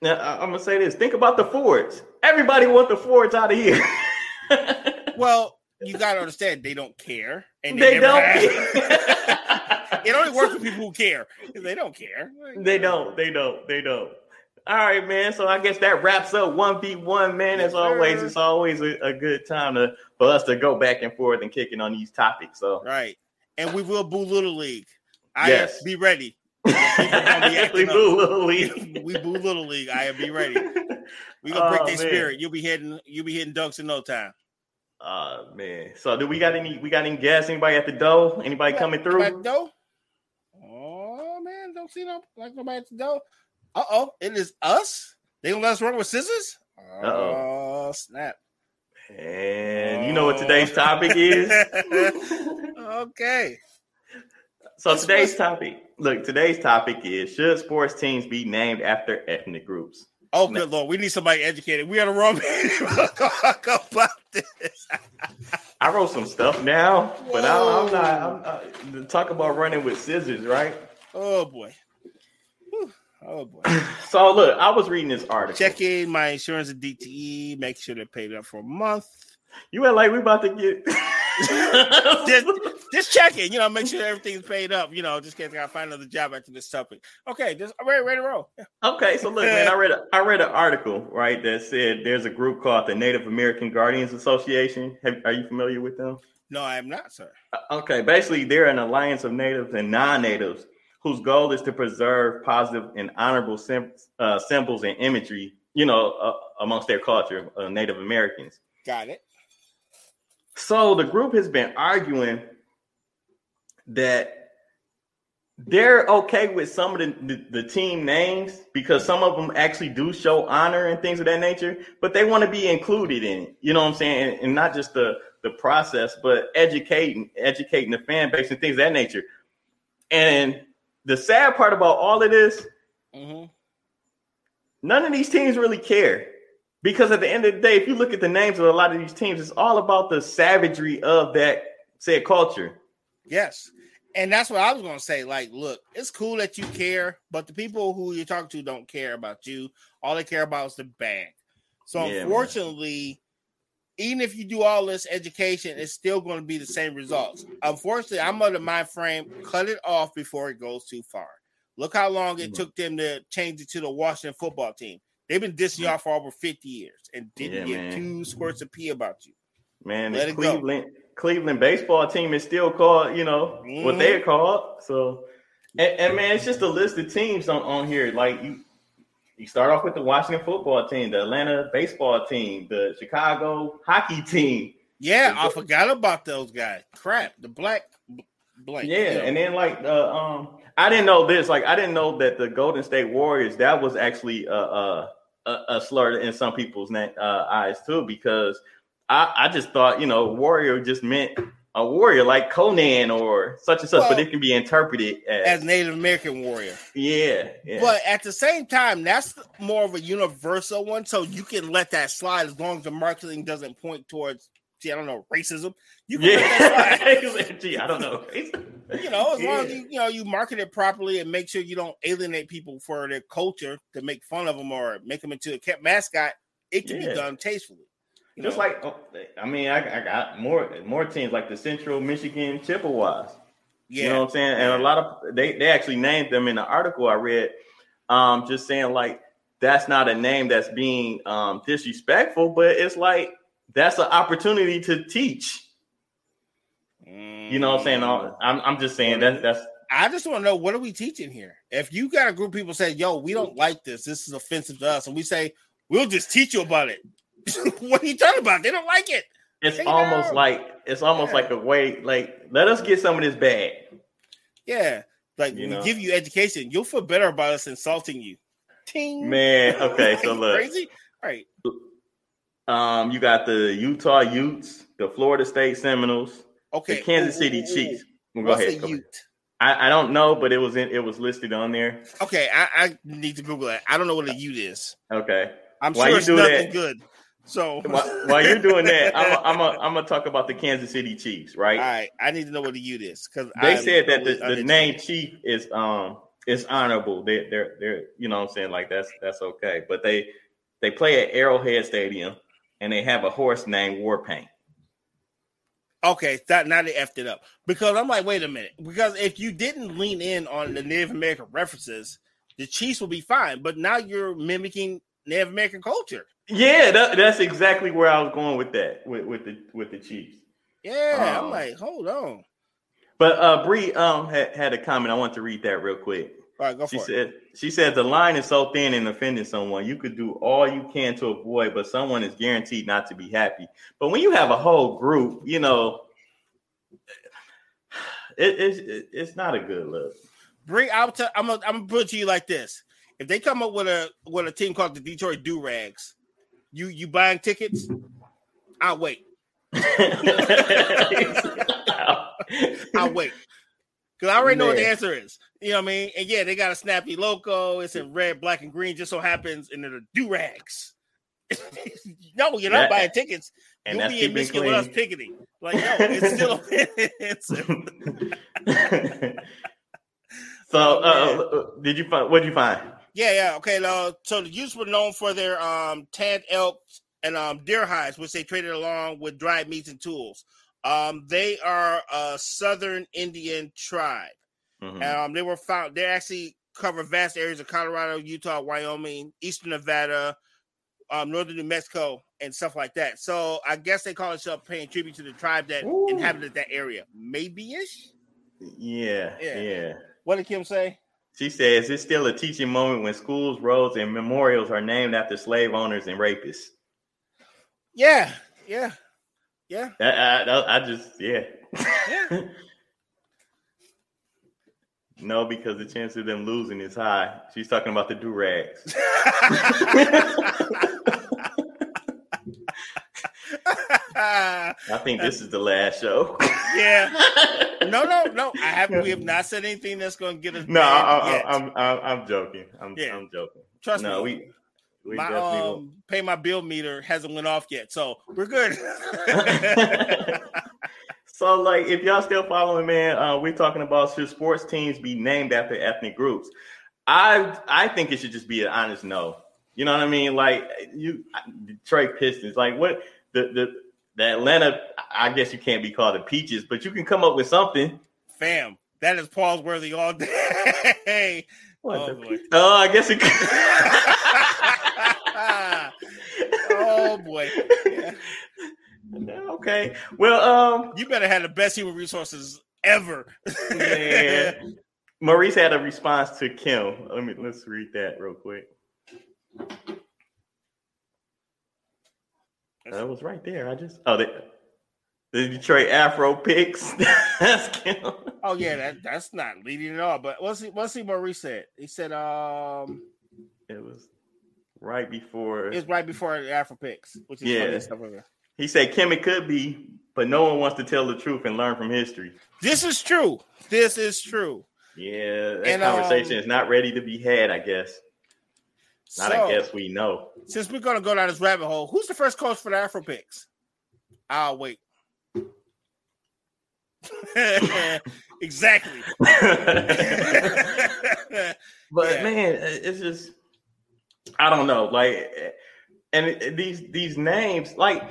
Now I'm gonna say this. Think about the Fords. Everybody want the Fords out of here. well, you gotta understand they don't care, and they, they don't. it only works for people who care. They don't care. They don't. They don't. They don't. All right, man. So I guess that wraps up one v one, man. As always, it's always a, a, good time to for us to go back and forth and kicking on these topics. So right, and we will boo little league. I yes. be ready. we boo little league. we boo little league. I be ready. We gonna break oh, their spirit. You'll be hitting. You'll be hitting dunks in no time. Oh uh, man. So do we got any? We got any guests? Anybody at the door? Anybody coming through? At the door? Oh man, don't see no like nobody at the door. Uh oh, it is us. They gonna let us run with scissors? oh snap! And you know what today's topic is? okay. So today's topic, look, today's topic is should sports teams be named after ethnic groups? Oh, good lord, we need somebody educated. We got a wrong about this. I wrote some stuff now, but I, am not. I'm not talk about running with scissors, right? Oh boy. Oh boy. So look, I was reading this article. Checking my insurance at DTE, make sure they're paid up for a month. You went like we about to get just, just checking, you know, make sure everything's paid up, you know, just in case I gotta find another job after this topic. Okay, just ready, ready to roll. Yeah. Okay, so look, man, I read a, I read an article right that said there's a group called the Native American Guardians Association. Have, are you familiar with them? No, I am not, sir. Uh, okay, basically, they're an alliance of natives and non-natives whose goal is to preserve positive and honorable sim- uh, symbols and imagery, you know, uh, amongst their culture, uh, Native Americans. Got it. So the group has been arguing that they're okay with some of the, the, the, team names because some of them actually do show honor and things of that nature, but they want to be included in it. You know what I'm saying? And, and, not just the the process, but educating educating the fan base and things of that nature. And the sad part about all of this, mm-hmm. none of these teams really care. Because at the end of the day, if you look at the names of a lot of these teams, it's all about the savagery of that said culture. Yes. And that's what I was going to say. Like, look, it's cool that you care, but the people who you're talking to don't care about you. All they care about is the bag. So, yeah, unfortunately, man. Even if you do all this education, it's still going to be the same results. Unfortunately, I'm of my frame cut it off before it goes too far. Look how long it took them to change it to the Washington football team. They've been dissing y'all for over 50 years and didn't yeah, get man. two squirts of pee about you. Man, Let Cleveland go. Cleveland baseball team is still called, you know, mm-hmm. what they're called. So and, and, man, it's just a list of teams on, on here. Like you you start off with the Washington football team, the Atlanta baseball team, the Chicago hockey team. Yeah, I forgot about those guys. Crap, the black blank. Yeah, and then like the um I didn't know this. Like I didn't know that the Golden State Warriors that was actually a a, a slur in some people's uh, eyes too because I I just thought you know warrior just meant a warrior like Conan or such and such, well, but it can be interpreted as, as, Native American warrior. Yeah, yeah, But at the same time, that's more of a universal one, so you can let that slide as long as the marketing doesn't point towards, gee, I don't know, racism. You can yeah. gee, I don't know. you know, as yeah. long as you, you know you market it properly and make sure you don't alienate people for their culture to make fun of them or make them into a kept mascot, it can yeah. be done tastefully. You Just know? like oh, I mean, I, I, got more more teams like the Central Michigan Chippewas. Yeah. You know what I'm saying? And a lot of they they actually named them in the article I read. Um, just saying like that's not a name that's being um disrespectful, but it's like that's an opportunity to teach. You know what I'm saying? Mm. I'm I'm just saying that that's I just want to know what are we teaching here? If you got a group of people say, "Yo, we don't like this. This is offensive to us," and we say, "We'll just teach you about it," what are you talking about? They don't like it. It's almost like it's almost yeah. like a way like let us get some of this bad. Yeah, like you we know? give you education, you'll feel better about us insulting you. Ting. Man, okay, so look, crazy, All right? Um, you got the Utah Utes, the Florida State Seminoles, okay, the Kansas City ooh, Chiefs. Go ahead. Go Ute? I, I, don't know, but it was in, it was listed on there. Okay, I, I need to Google that. I don't know what a Ute is. Okay, I'm Why sure it's nothing that? good. So while, while, you're doing that, I'm a, I'm gonna talk about the Kansas City Chiefs, right? All right, I need to know what the Ute is because they I'm said that the, the name Chief is um is honorable. They they're they're you know what I'm saying like that's that's okay, but they they play at Arrowhead Stadium and they have a horse named Warpaint. Okay, that now they effed it up because I'm like, wait a minute, because if you didn't lean in on the Native American references, the Chiefs will be fine. But now you're mimicking Native American culture. Yeah, that, that's exactly where I was going with that with, with the with the Chiefs. Yeah, um, I'm like, hold on. But uh Bree um had, had a comment. I want to read that real quick. All right, go she for said, it. She said the line is so thin in offending someone, you could do all you can to avoid, but someone is guaranteed not to be happy. But when you have a whole group, you know, it, it's it's not a good look. Bree, I'll tell. I'm gonna, I'm gonna put it to you like this: If they come up with a with a team called the Detroit Do Rags, you you buying tickets? I'll wait. I'll wait. Cause I already Man. know what the answer is. You know what I mean? And yeah, they got a snappy logo. It's in red, black, and green. Just so happens, and they're do rags. no, you're not that, buying tickets. And You'll be in Michigan with us picketing. Like, no, it's still offensive. so, uh, uh, did you find? What did you find? Yeah, yeah. Okay. Uh, so the Utes were known for their um, tanned elk and um, deer hides, which they traded along with dried meats and tools. Um, they are a southern Indian tribe. Mm-hmm. Um, they were found. They actually cover vast areas of Colorado, Utah, Wyoming, eastern Nevada, um, northern New Mexico, and stuff like that. So I guess they call themselves paying tribute to the tribe that Ooh. inhabited that area. Maybe ish. Yeah, yeah, yeah. What did Kim say? She says it's still a teaching moment when schools, roads, and memorials are named after slave owners and rapists. Yeah, yeah, yeah. I, I, I just, yeah. yeah. no, because the chance of them losing is high. She's talking about the do rags. I think this is the last show. yeah. No, no, no. I have. We have not said anything that's going to get us. No, I, am I'm, I'm, I'm joking. I'm, yeah. I'm joking. Trust no, me. We, we my um, pay my bill meter hasn't went off yet, so we're good. so, like, if y'all still following, man, uh, we're talking about should sports teams be named after ethnic groups? I I think it should just be an honest no. You know what I mean? Like you, Detroit Pistons. Like what the the the Atlanta, I guess you can't be called the peaches, but you can come up with something. Fam, That is Paul's worthy all day. What oh, boy. oh, I guess it. oh boy. Yeah. Okay. Well, um, you better have the best human resources ever. yeah. Maurice had a response to Kim. Let me let's read that real quick. That was right there. I just oh the, the Detroit Afro picks. that's Kim. Oh yeah, that that's not leading at all. But what's he what's he Maurice said? He said um it was right before it's right before the Afro picks, which is yeah. He said Kim it could be, but no one wants to tell the truth and learn from history. This is true. This is true. Yeah, that and, conversation um, is not ready to be had, I guess. Not so, I guess we know. Since we're gonna go down this rabbit hole, who's the first coach for the Afro picks? I'll wait. exactly. but yeah. man, it's just I don't know. Like, and these these names, like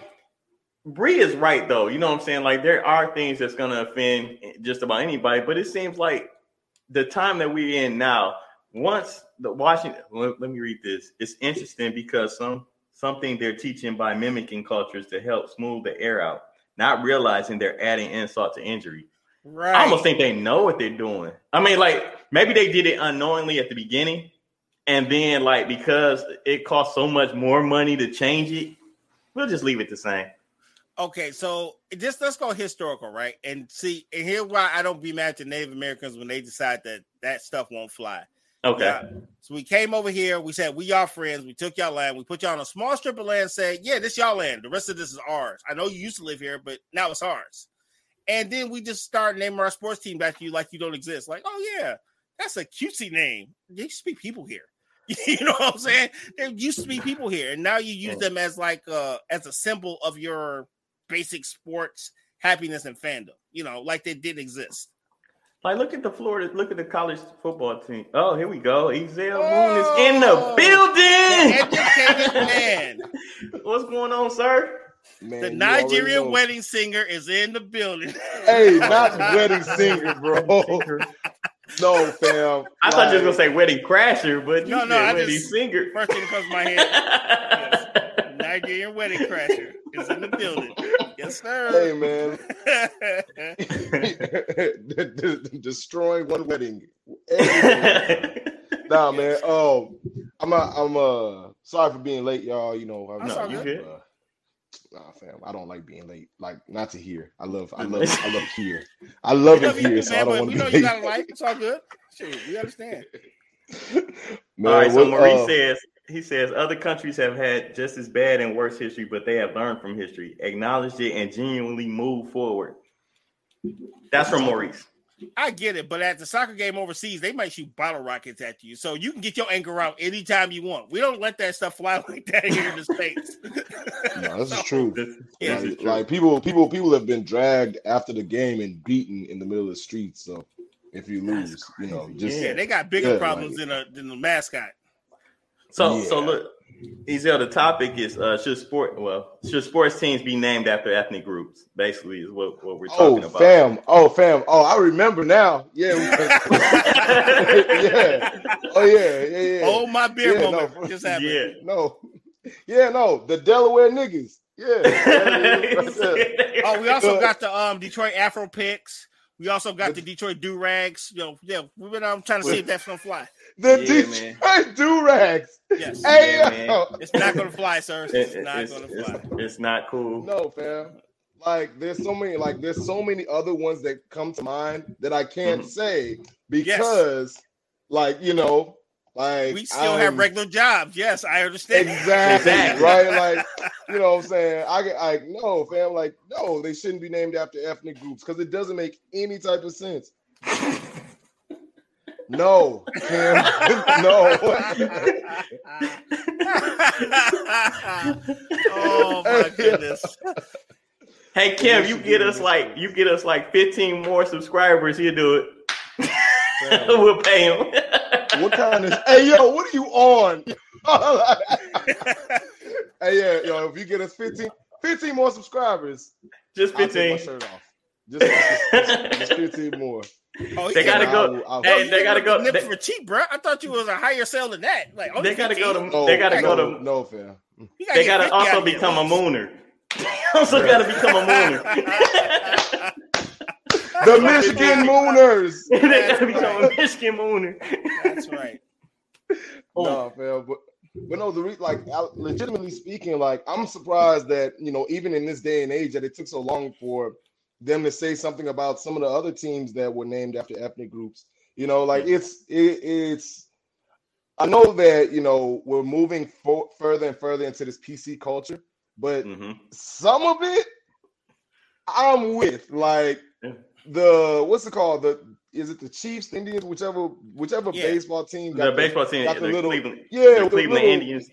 Bree is right though. You know what I'm saying? Like, there are things that's gonna offend just about anybody, but it seems like the time that we're in now. Once the Washington, let, let me read this. It's interesting because some something they're teaching by mimicking cultures to help smooth the air out, not realizing they're adding insult to injury. Right. I almost think they know what they're doing. I mean, like maybe they did it unknowingly at the beginning, and then like because it costs so much more money to change it, we'll just leave it the same. Okay, so just let's go historical, right? And see, and here why I don't be mad to Native Americans when they decide that that stuff won't fly. Okay. Yeah. So we came over here. We said we y'all friends. We took y'all land. We put y'all on a small strip of land. Said, yeah, this y'all land. The rest of this is ours. I know you used to live here, but now it's ours. And then we just start naming our sports team after you like you don't exist. Like, oh yeah, that's a cutesy name. There used to be people here. you know what I'm saying? There used to be people here, and now you use them as like uh as a symbol of your basic sports happiness and fandom. You know, like they didn't exist. Like, look at the Florida, look at the college football team. Oh, here we go. Ezell oh, Moon is in the building. Educated man. What's going on, sir? Man, the Nigerian wedding singer is in the building. hey, not wedding singer, bro. no, fam. I like, thought you were gonna say wedding crasher, but no, no, I wedding just, singer. First thing that comes to my head. yes. Nigerian wedding crasher is in the building. Yes, sir. Hey, man. Destroying one wedding. nah, man. Oh, I'm. A, I'm. Uh, sorry for being late, y'all. You know, I'm not. You good? Uh, Nah, fam, I don't like being late. Like not to hear. I love, I love, I love here. I love it here. So I don't want to be. know you got a life. It's all good. Shit, we understand. Man, all right. So Maurice uh, says he says other countries have had just as bad and worse history, but they have learned from history, acknowledged it, and genuinely moved forward. That's from Maurice. I get it, but at the soccer game overseas, they might shoot bottle rockets at you, so you can get your anger out anytime you want. We don't let that stuff fly like that here in the states. no, this is true. yeah, like, true. like people, people, people have been dragged after the game and beaten in the middle of the streets. So if you lose, you know, just yeah, they got bigger yeah, problems like, than a than the mascot. So, yeah. so look, Ezell, the topic is uh, should sport well should sports teams be named after ethnic groups? Basically, is what, what we're talking oh, about. Fam, oh fam, oh I remember now. Yeah, yeah, oh yeah, yeah, yeah. Oh my beer yeah, moment no, just happened. Yeah, no, yeah, no, the Delaware niggas. Yeah. oh, we also got the um Detroit Afro picks. We also got the Detroit Do Rags. You know, yeah, we've been um, trying to see if that's gonna fly. The yeah, Detroit Do Rags. Yes. Hey, yeah, it's not gonna fly, sir. It's it, not it's, gonna fly. It's, it's, not cool. No, fam. Like there's so many, like there's so many other ones that come to mind that I can't mm-hmm. say because, yes. like you know, like we still I'm, have regular jobs. Yes, I understand. Exactly, exactly. right? Like you know what I'm saying? I get like no fam, like no, they shouldn't be named after ethnic groups because it doesn't make any type of sense. No, Kim. no. oh my goodness. Hey Kim, you get us like you get us like 15 more subscribers, he'll do it. we'll pay him. what kind of hey yo, what are you on? hey yeah, yo, if you get us 15, 15 more subscribers, just 15. Just, just, just, just 15 more. Oh, they gotta go. I, I, hey, they gotta go. They, for cheap, bro. I thought you was a higher sale than that. Like oh, they gotta go to. No, they gotta no, go to. No, fair. Gotta they gotta also become a mooner. They also gotta become a mooner. the Michigan Mooners. they gotta become a Michigan Mooner. That's right. Oh. No, fam, but but no, the re- like legitimately speaking, like I'm surprised that you know even in this day and age that it took so long for them to say something about some of the other teams that were named after ethnic groups. You know, like it's it, it's. I know that you know we're moving for, further and further into this PC culture, but mm-hmm. some of it I'm with. Like yeah. the what's it called? The is it the Chiefs, Indians, whichever whichever yeah. baseball team got the, the baseball team got the, the little Cleveland, yeah, the Cleveland little, Indians.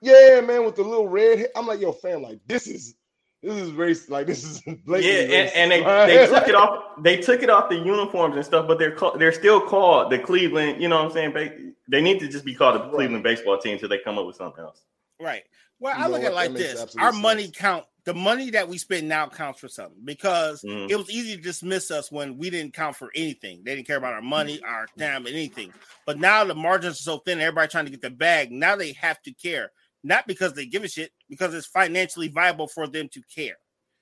Yeah, man, with the little red. I'm like, yo, fam, like this is this is race. Like this is yeah, and, and, they, they took it off. They took it off the uniforms and stuff, but they're called, they're still called the Cleveland. You know what I'm saying? They need to just be called the right. Cleveland baseball team until they come up with something else. Right. Well, I look at it like this: our sense. money count. The money that we spend now counts for something because mm. it was easy to dismiss us when we didn't count for anything. They didn't care about our money, our time, anything. But now the margins are so thin, everybody trying to get the bag. Now they have to care not because they give a shit, because it's financially viable for them to care.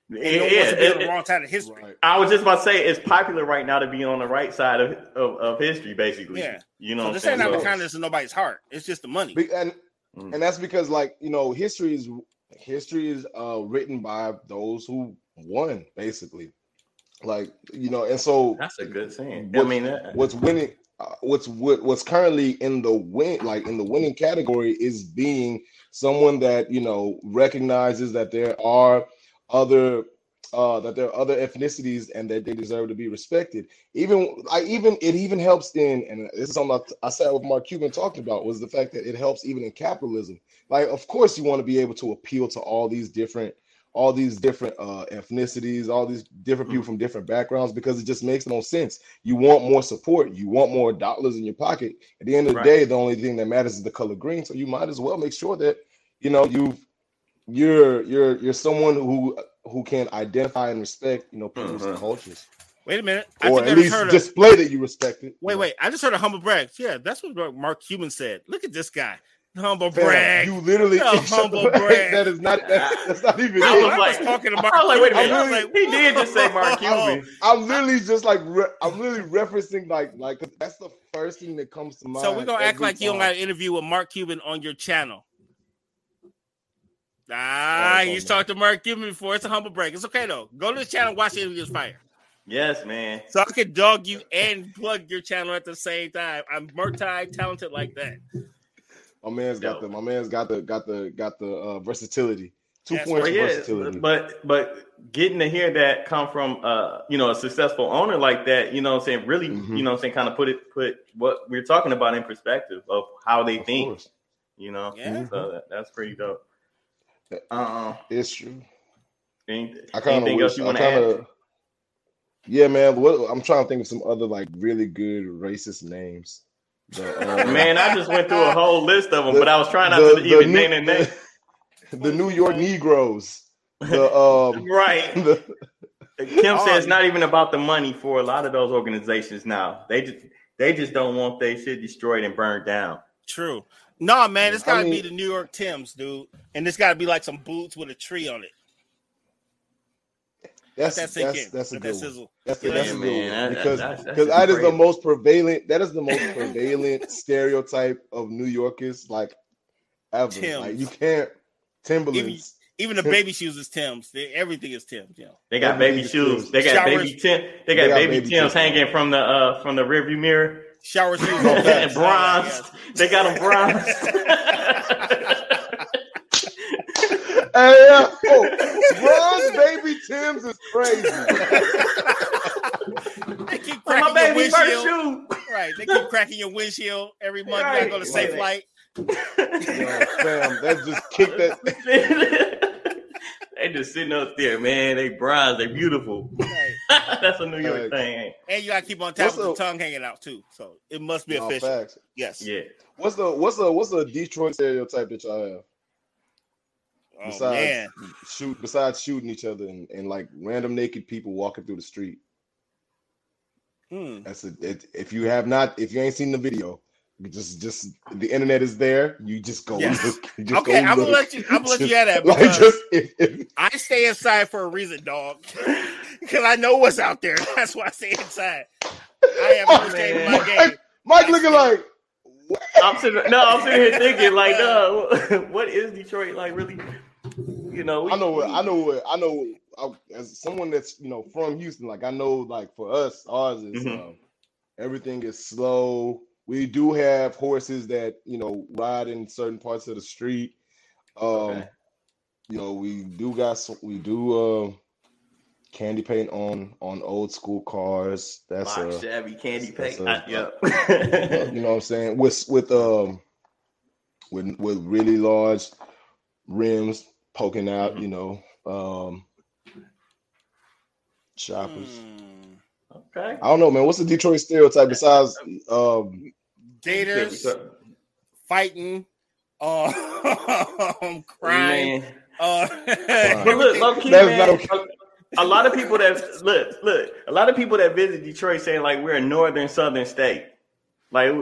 And no yeah, it, the wrong side of history. Right. I was just about to say it's popular right now to be on the right side of, of, of history, basically. Yeah, you know, so this ain't not the kindness of nobody's heart. It's just the money, and mm. and that's because, like you know, history is history is uh, written by those who won, basically. Like you know, and so that's a good thing. I mean, that, what's winning, uh, what's what, what's currently in the win, like in the winning category, is being someone that you know recognizes that there are other uh, that there are other ethnicities and that they deserve to be respected. Even I even it even helps in and this is something I, I sat with Mark Cuban talked about was the fact that it helps even in capitalism. Like of course you want to be able to appeal to all these different all these different uh, ethnicities, all these different people mm. from different backgrounds because it just makes no sense. You want more support, you want more dollars in your pocket. At the end of the right. day, the only thing that matters is the color green. So you might as well make sure that you know you you're you're you're someone who who can identify and respect you know people's mm-hmm. cultures. Wait a minute, I or at least display that you respect it. Wait, wait, I just heard a humble brag. Yeah, that's what Mark Cuban said. Look at this guy. Humble brag. You literally no, humble brag. That is not that's, that's not even. I was, like, talking about. I was like, wait a minute. I was like, he did just say Mark Cuban. I'm literally just like re- I'm literally referencing like like that's the first thing that comes to mind. So we're gonna act like time. you don't got an interview with Mark Cuban on your channel. Ah, he's talked to Mark Cuban before. It's a humble break. It's okay though. Go to the channel, watch the interviews fire. Yes, man. So I can dog you and plug your channel at the same time. I'm multi-talented like that. My man's got the my man's got the got the got the uh, versatility. Two That's points yeah, versatility. But but getting to hear that come from uh you know a successful owner like that, you know I'm saying, really, mm-hmm. you know I'm saying, kind of put it put what we're talking about in perspective of how they of think. Course. You know, yeah. so that, that's pretty dope. Uh, it's true. Any, I kind of else you want to add? Yeah, man. What, I'm trying to think of some other like really good racist names. But, um, man, I just went through a whole list of them, the, but I was trying not the, to even name their name. The New York Negroes. The um, right. The, Kim says it's not even about the money for a lot of those organizations now. They just they just don't want their shit destroyed and burned down. True. No, man, it's gotta I mean, be the New York Tims, dude, and it's gotta be like some boots with a tree on it. That's that that's, that's a good that one. That's, yeah, that's a good one because that's, because that is the most prevalent. That is the most prevalent stereotype of New Yorkers like ever. Tims. Like you can't Timberlands. Even, even the baby shoes is Tim's. They, everything is Tim's. Yeah. They got baby shoes. They got Showers. baby Tim. They got, they got baby, baby Tim's hanging from the uh from the rearview mirror. Shower shoes and bronze. They got them bronze. hey, uh, oh, bronze baby Tim's is crazy. they keep cracking my baby your windshield. Shoe. Right, they keep cracking your windshield every month. Right. You gotta go to Safelite. Yo, fam, that just kicked that. they just sitting up there, man. They bronze, they beautiful. Right. That's a New York thing. And you gotta keep on top of the tongue hanging out too. So it must be official. Facts. Yes. Yeah. What's the what's the what's the Detroit stereotype that y'all have? Oh, besides man. shoot besides shooting each other and, and like random naked people walking through the street. Hmm. That's a, it, if you have not, if you ain't seen the video, just just the internet is there. You just go yes. look. Just okay, go I'm gonna let you. I'm gonna let you have that. Like just, if, if, I stay inside for a reason, dog. Because I know what's out there. That's why I stay inside. I am understanding my game. Mike, Mike looking like. I'm sitting. No, I'm sitting here thinking like, no, what is Detroit like? Really, you know? We, I know. What, I know. What, I know. I, as someone that's you know from Houston, like I know, like for us, ours is mm-hmm. um, everything is slow we do have horses that you know ride in certain parts of the street. Um, okay. You know, we do got some, we do uh, candy paint on on old school cars. That's a Chevy candy paint. A, yep. you know what I'm saying? With with um with with really large rims poking out. Mm-hmm. You know, um shoppers. Mm. Okay. I don't know, man. What's the Detroit stereotype besides um Gators fighting, uh, crying. Uh, but look, low key, man, okay. a lot of people that look, look, a lot of people that visit Detroit saying like we're a northern southern state. Like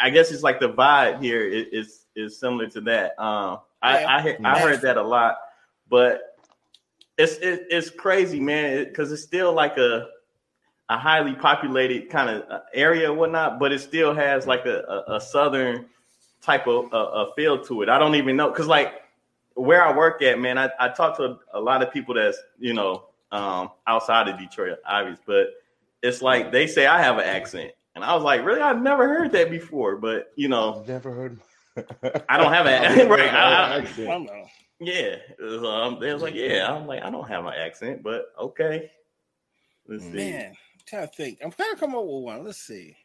I guess it's like the vibe here is is similar to that. Um, I I, I heard that a lot, but it's it, it's crazy, man, because it's still like a a highly populated kind of uh, area and whatnot, but it still has like a, a, a southern type of a, a, feel to it. I don't even know because like where I work at, man, I, I talk to a, a lot of people that's you know um, outside of Detroit, obvious, but it's like they say I have an accent, and I was like, really, I've never heard that before, but you know, never heard. I don't have an right. I, I, I, yeah, um, they was like, yeah, I'm like, I don't have an accent, but okay. Let's see. Man, trying to think. I'm trying to come up with one. Let's see.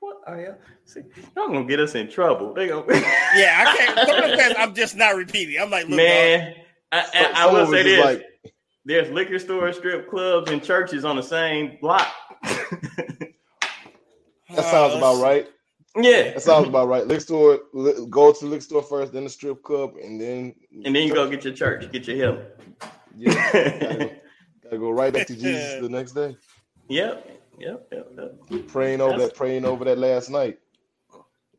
What are you? See, y'all gonna get us in trouble. They gonna. yeah, I can't. I'm just not repeating. I'm like, man. I, I, I will say this: like... there's liquor stores, strip clubs, and churches on the same block. that sounds uh, about right. Yeah, that sounds about right. Liquor store, go to the liquor store first, then the strip club, and then and then you go get your church, get your help. Yeah, gotta, gotta go right back to Jesus the next day. Yep. Yep. Yep. yep. Praying over that, praying over that last night,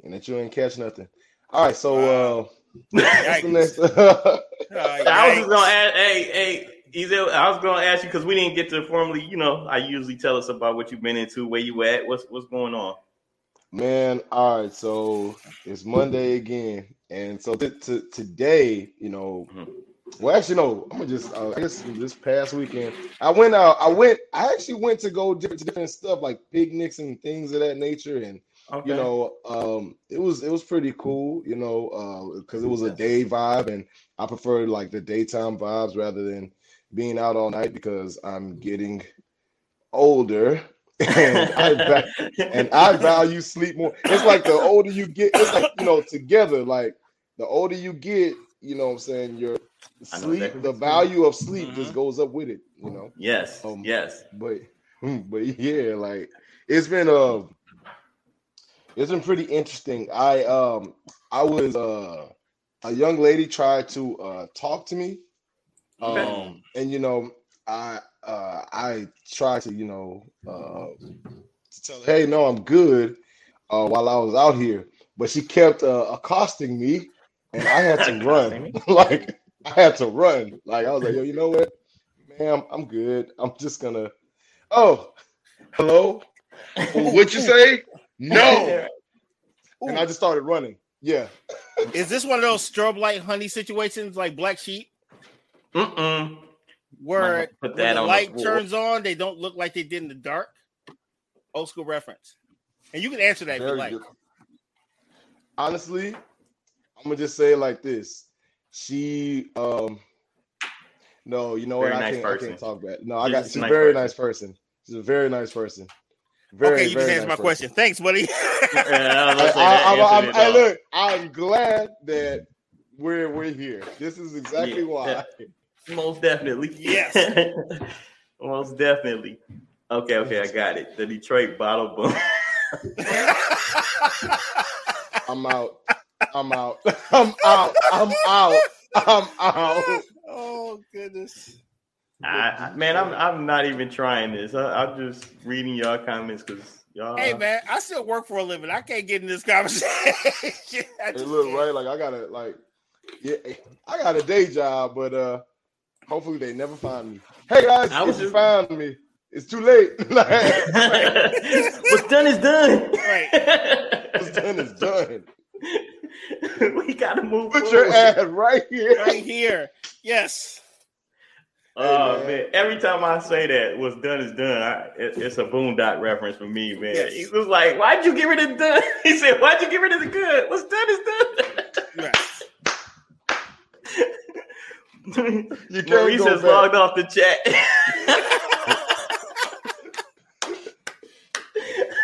and that you ain't catch nothing. All right, so uh, next? uh, I was just gonna ask, hey, hey, Ezel, I was gonna ask you because we didn't get to formally, you know, I usually tell us about what you've been into, where you at, what's what's going on. Man, all right, so it's Monday again, and so t- t- today, you know, mm-hmm. Well, actually, no. I'm gonna just. Uh, I guess this past weekend, I went out. I went. I actually went to go different different stuff like picnics and things of that nature, and okay. you know, um, it was it was pretty cool. You know, because uh, it was a day vibe, and I prefer like the daytime vibes rather than being out all night because I'm getting older. And I and I value sleep more. It's like the older you get, it's like you know, together. Like the older you get, you know, what I'm saying your sleep, the value of sleep mm-hmm. just goes up with it, you know. Yes. Um, yes. But but yeah, like it's been uh it's been pretty interesting. I um I was uh a young lady tried to uh talk to me. Um okay. and you know, I uh I tried to, you know, uh to tell her, hey, no, I'm good uh while I was out here. But she kept uh, accosting me and I had to run. like I had to run. Like I was like, yo, you know what, ma'am, I'm good. I'm just gonna. Oh, hello. What'd you say? No. And I just started running. Yeah. Is this one of those strobe light honey situations like Black Sheep? Mm-mm. Where, put that when the light the turns on, they don't look like they did in the dark. Old school reference. And you can answer that Very if you like. Good. Honestly, I'm gonna just say it like this she um no, you know very what? Nice I, can't, I can't talk bad. No, I got she's a nice very person. nice person. She's a very nice person. Very, okay, you can answer nice my person. question. Thanks, buddy. yeah, I, I, I, look, I'm glad that we're we're here. This is exactly yeah, why. Most definitely. Yes. Most definitely. Okay, okay, I got it. The Detroit bottle boom. I'm out. I'm out. I'm out. I'm out. I'm out. Oh goodness. I, man, I'm I'm not even trying this. I, am just reading y'all comments because Y'all. Hey man, I still work for a living. I can't get in this conversation. it look right. Like I gotta like, yeah, I got a day job, but uh, hopefully they never find me. Hey guys, I was if just... you find me, it's too late. What's done is done. Right. What's done is done. we gotta move. Put forward. your ad right here. Right here. Yes. Oh hey, man. man. Every time I say that, what's done is done. I, it, it's a boondock reference for me, man. Yes. He was like, "Why'd you get rid of the done?" He said, "Why'd you get rid of the good? What's done is done." Yes. You Maurice has logged off the chat.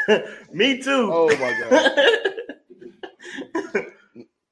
me too. Oh my god.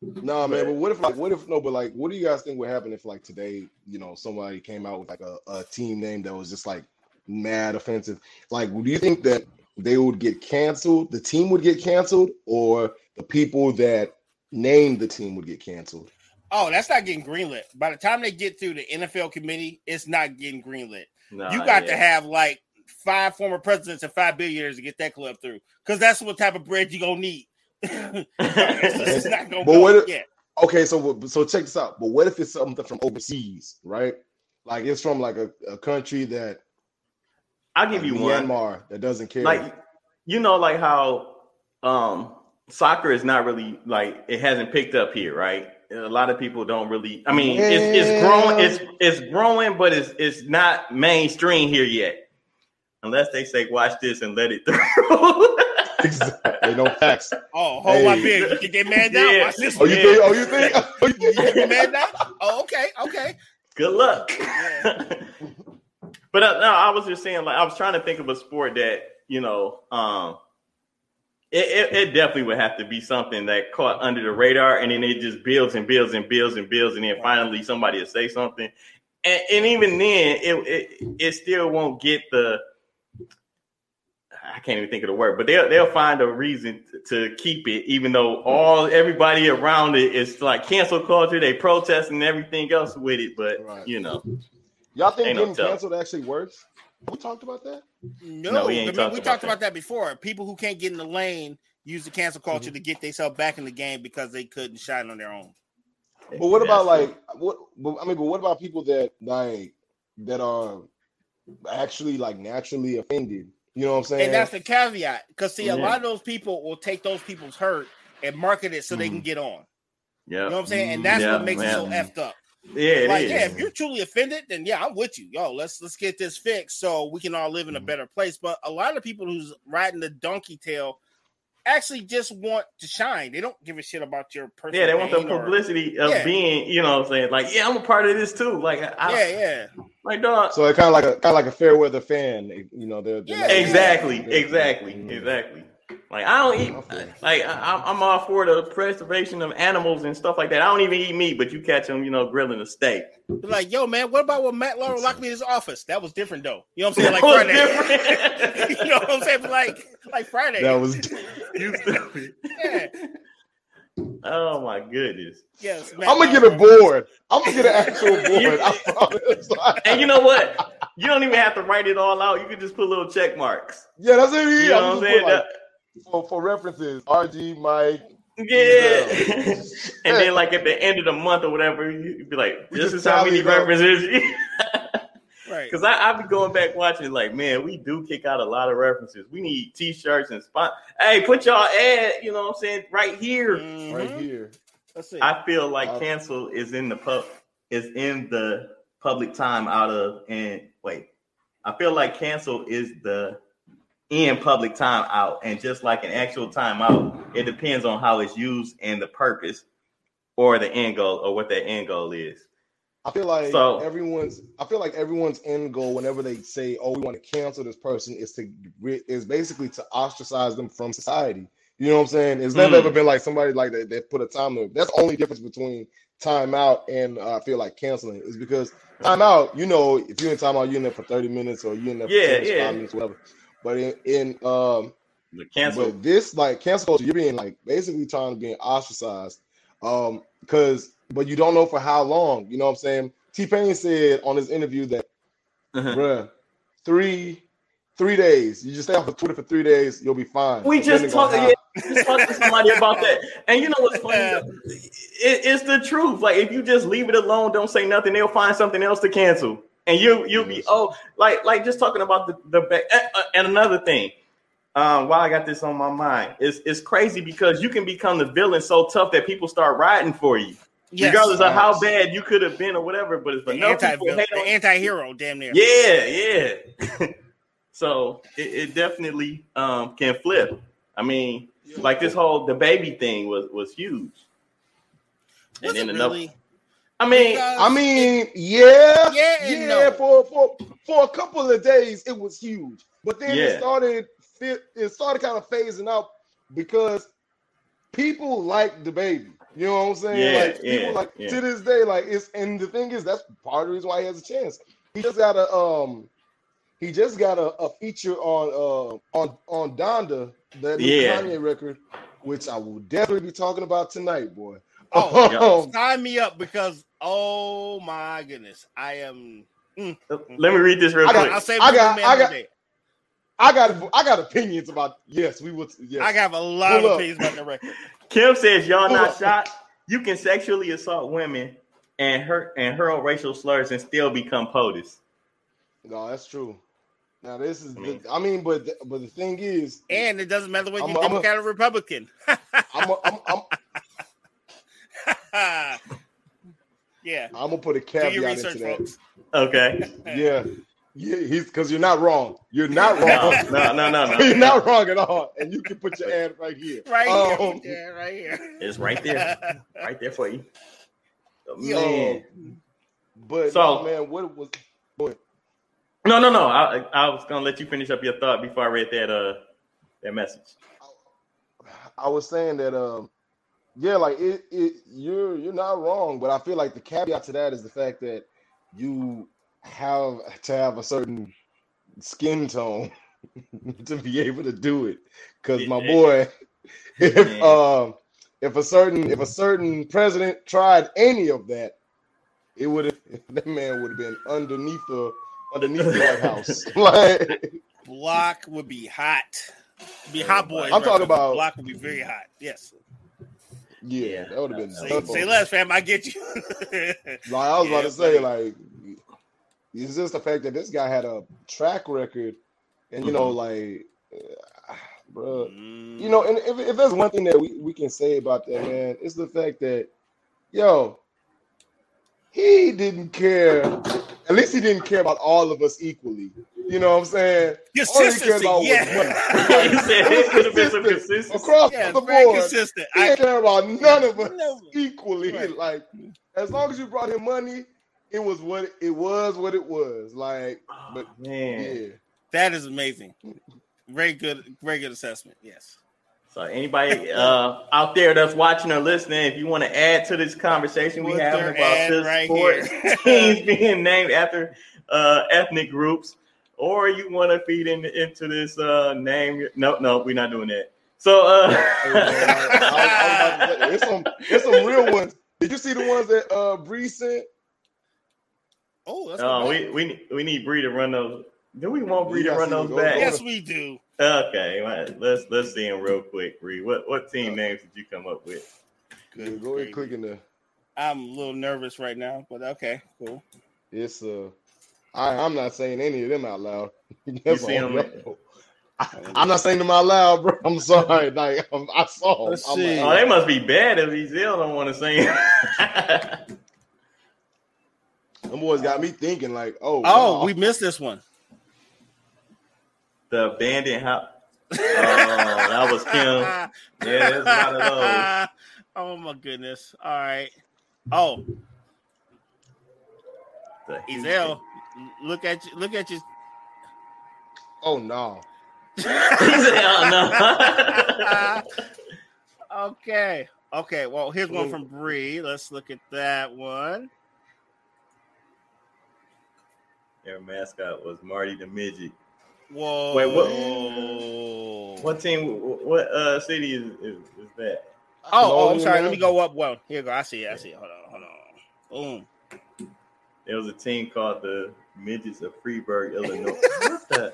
No, nah, man. But what if, like, what if no? But like, what do you guys think would happen if, like, today, you know, somebody came out with like a, a team name that was just like mad offensive? Like, do you think that they would get canceled? The team would get canceled, or the people that named the team would get canceled? Oh, that's not getting greenlit. By the time they get through the NFL committee, it's not getting greenlit. Nah, you got yeah. to have like five former presidents and five billionaires to get that club through, because that's what type of bread you gonna need it's not gonna but what if, yet. Okay, so so check this out. But what if it's something from overseas, right? Like it's from like a, a country that I'll give like you Myanmar one that doesn't care. Like you know, like how um soccer is not really like it hasn't picked up here, right? A lot of people don't really. I mean, yeah. it's it's growing. It's it's growing, but it's it's not mainstream here yet, unless they say watch this and let it through. exactly. No facts. Oh, hold hey. my beer. You can get mad now? Yeah. Watch this. Oh, you think? Oh, you think? Oh, you get mad now? Oh, okay, okay. Good luck. but uh, no, I was just saying, like, I was trying to think of a sport that you know, um, it, it, it, definitely would have to be something that caught under the radar, and then it just builds and builds and builds and builds, and then finally somebody will say something, and, and even then, it, it it still won't get the I can't even think of the word, but they'll they'll find a reason to, to keep it, even though all everybody around it is like cancel culture. They protest and everything else with it, but right. you know, y'all think getting no canceled actually works? We talked about that. No, no we, I mean, talked, we about talked about that before. People who can't get in the lane use the cancel culture mm-hmm. to get themselves back in the game because they couldn't shine on their own. But what about like what? I mean, but what about people that like that are actually like naturally offended you know what I'm saying? And that's the caveat. Because see, yeah. a lot of those people will take those people's hurt and market it so mm. they can mm-hmm. get on. Yeah. You know what I'm saying? And that's yeah, what makes man. it so effed up. Yeah, like, yeah, if you're truly offended, then yeah, I'm with you. Yo, let's let's get this fixed so we can all live in a mm-hmm. better place. But a lot of people who's riding the donkey tail actually just want to shine. They don't give a shit about your personal. Yeah, they want the publicity or, of yeah. being, you know, what I'm saying like, yeah, I'm a part of this too. Like, I, yeah, yeah, like dog. So it kind of like a kind of like a fair weather fan. You know, they're, they're yeah, exactly, exactly, mm-hmm. exactly. Like I don't oh, eat. Like I, am all for the preservation of animals and stuff like that. I don't even eat meat, but you catch them, you know, grilling a steak. Like, yo, man, what about when Matt Lauer locked me in his office? That was different, though. You know what I'm saying? Like Friday. you know what I'm saying? Like, like Friday. That was. yeah. Oh my goodness. Yes, Matt I'm gonna get a board. I'm gonna get an actual board. I promise. and you know what? You don't even have to write it all out. You can just put little check marks. Yeah, that's it. You know what I'm saying? Like, for, for references, RG, Mike. Yeah. and then like at the end of the month or whatever, you'd be like, this is how many references. right. Because I I be going back watching like, man, we do kick out a lot of references. We need t-shirts and spot. Hey, put y'all ad, you know what I'm saying, right here. Mm-hmm. Right here. That's it. I feel like uh, cancel is in the pub is in the public time out of and wait. I feel like cancel is the in public timeout. And just like an actual timeout, it depends on how it's used and the purpose or the end goal or what that end goal is. I feel like so, everyone's I feel like everyone's end goal whenever they say, "Oh, we want to cancel this person," is to is basically to ostracize them from society. You know what I'm saying? It's never mm. ever been like somebody like that that put a time limit. That's the only difference between timeout and uh, I feel like canceling is because timeout, you know, if you're in timeout, you're in there for 30 minutes or you're in there for yeah, yeah. five minutes, whatever. But in, in um the cancel but this like cancel culture, you're being like basically trying to be ostracized. Um, because but you don't know for how long, you know what I'm saying? T-Pain said on his interview that uh-huh. bruh, three, three days. You just stay off of Twitter for three days, you'll be fine. We just talked, yeah, just talked to somebody about that. And you know what's funny? It, it's the truth. Like if you just leave it alone, don't say nothing, they'll find something else to cancel. And you you'll be oh like like just talking about the the back and another thing. Um, while I got this on my mind, it's it's crazy because you can become the villain so tough that people start riding for you. Yes. regardless of how bad you could have been or whatever. But it's enough anti- people hate the anti-hero, damn near. Yeah, yeah. so it, it definitely um, can flip. I mean, like this whole the baby thing was was huge. Was and then. Really? I mean, because I mean, yeah, yeah, yeah. No. For for for a couple of days, it was huge, but then yeah. it started it started kind of phasing out because people like the baby. You know what I'm saying? Yeah, like people yeah, like yeah. to this day, like it's and the thing is that's part of the reason why he has a chance. He just got a um he just got a, a feature on uh on on Donda, that yeah. Kanye record, which I will definitely be talking about tonight, boy. Oh, sign me up because oh my goodness, I am. Mm, Let me read this real I quick. I'll say I got, I got, I got, I got opinions about. Yes, we would. Yes, I have a lot Pull of up. opinions about the record. Kim says, "Y'all not shot. You can sexually assault women and hurt and hurl racial slurs and still become POTUS." No, that's true. Now this is, I mean, the, I mean, but the, but the thing is, and it doesn't matter whether you're Democrat or Republican. I'm, a, I'm, I'm yeah, I'm gonna put a caveat research, into that. Folks. Okay. yeah, yeah, he's because you're not wrong. You're not wrong. no, no, no, no. you're not wrong at all. And you can put your ad right here. Right um, here. Yeah, right here. It's right there. right there for you. Oh, man. But so, no, man, what was what? No, no, no. I, I was gonna let you finish up your thought before I read that uh that message. I was saying that um yeah, like it, it you're you're not wrong, but I feel like the caveat to that is the fact that you have to have a certain skin tone to be able to do it. Because my boy, if um if a certain if a certain president tried any of that, it would have that man would have been underneath the underneath the White House. like block would be hot. Be hot boy. I'm talking about block would be very hot. Yes. Yeah, that would have been. Say, say less, fam. I get you. like I was yeah, about to say, like it's just the fact that this guy had a track record, and you know, mm-hmm. like, uh, bro, mm. you know, and if, if there's one thing that we, we can say about that man, it's the fact that, yo, he didn't care. At least he didn't care about all of us equally. You know what I'm saying? Consistency, all he cared about yeah. you said it could been some across yeah, the board. Consistent. He didn't care about none of us equally. Right. Like as long as you brought him money, it was what it was what it was. Like, oh, but man, yeah, that is amazing. Very good, very good assessment. Yes. So anybody uh, out there that's watching or listening, if you want to add to this conversation we have about this right sports teams being named after uh, ethnic groups, or you want to feed in, into this uh, name, no, no, we're not doing that. So uh, it's some it's some real ones. Did you see the ones that uh Bree sent? Oh, that's uh, we we we need Bree to run those. Do we want Bree to run those back? Yes, we do. Okay, let's let's see them real quick, Bree. What what team uh, names did you come up with? Good. Go ahead, clicking the. I'm a little nervous right now, but okay, cool. It's uh, I I'm not saying any of them out loud. you see them? I, am not saying them out loud, bro. I'm sorry. Like I'm, i saw. Oh, Let's see. Like, oh, they must be bad if he's ill. Don't want to sing. Them boys got me thinking like, oh, oh, wow. we missed this one. The abandoned house. oh, that was Kim. Yeah, there's a lot of those. Oh my goodness. All right. Oh. The Ezel, look at you. Look at you. Oh no. oh, no. okay. Okay. Well, here's one from Bree. Let's look at that one. Their mascot was Marty the Midget. Whoa! Wait, what? What team? What uh city is is, is that? Oh, oh, I'm sorry. Let me go up. Well, here go. I see it. I see it. Hold on. Hold on. Boom. There was a team called the Midgets of Freeburg, Illinois. what the?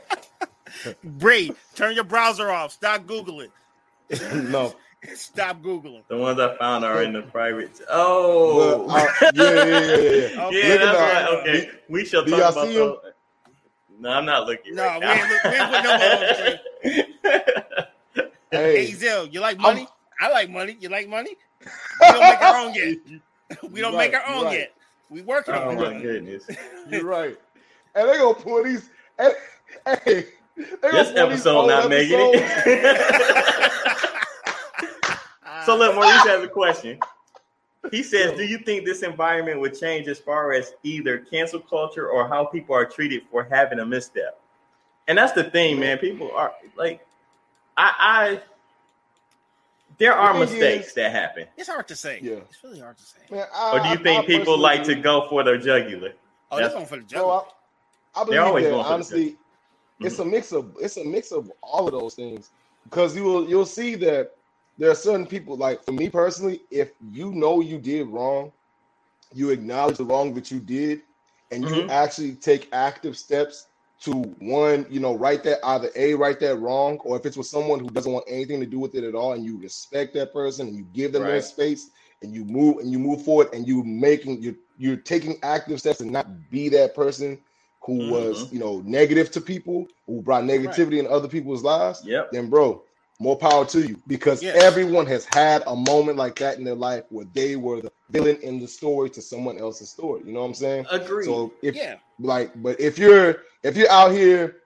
Bree, turn your browser off. Stop googling. no. Stop googling. The ones I found are in the private. Oh, Well, I- yeah, yeah, yeah, yeah, yeah. Okay. yeah, that's at right. Okay, we shall Do talk y'all about see those. No, I'm not looking. No, right we ain't look- we ain't put no more on Hey, Hey, Zell, you like money? I like money. You like money? We don't make our own yet. We don't You're make our own you're right. yet. We working oh on my it. goodness! you're right. And they gonna pull these. Hey, hey, This episode not making it. so look, Maurice has a question. He says, "Do you think this environment would change as far as either cancel culture or how people are treated for having a misstep?" And that's the thing, man. People are like, I, I there are mistakes is- that happen. It's hard to say. Yeah. It's really hard to say. Man, I, Or do you I- think I people like to go for their jugular? Oh, they're That's- going for the No, juggle. I, believe that honestly, it's a mix of it's a mix of all of those things. Because you will you'll see that there are certain people like for me personally, if you know you did wrong, you acknowledge the wrong that you did, and you Mhm. actually take active steps to one, you know, right that either a right that wrong, or if it's with someone who doesn't want anything to do with it at all, and you respect that person and you give them their space and you move and you move forward and you making you're you're taking active steps to not be that person who was mm-hmm. you know negative to people who brought negativity in other people's lives Yep. then bro more power to you because Yeah. everyone has had a moment like that in their life where they were the villain in the story to someone else's story you know what i'm saying Agreed. so if Yeah. like but if you're if you're out here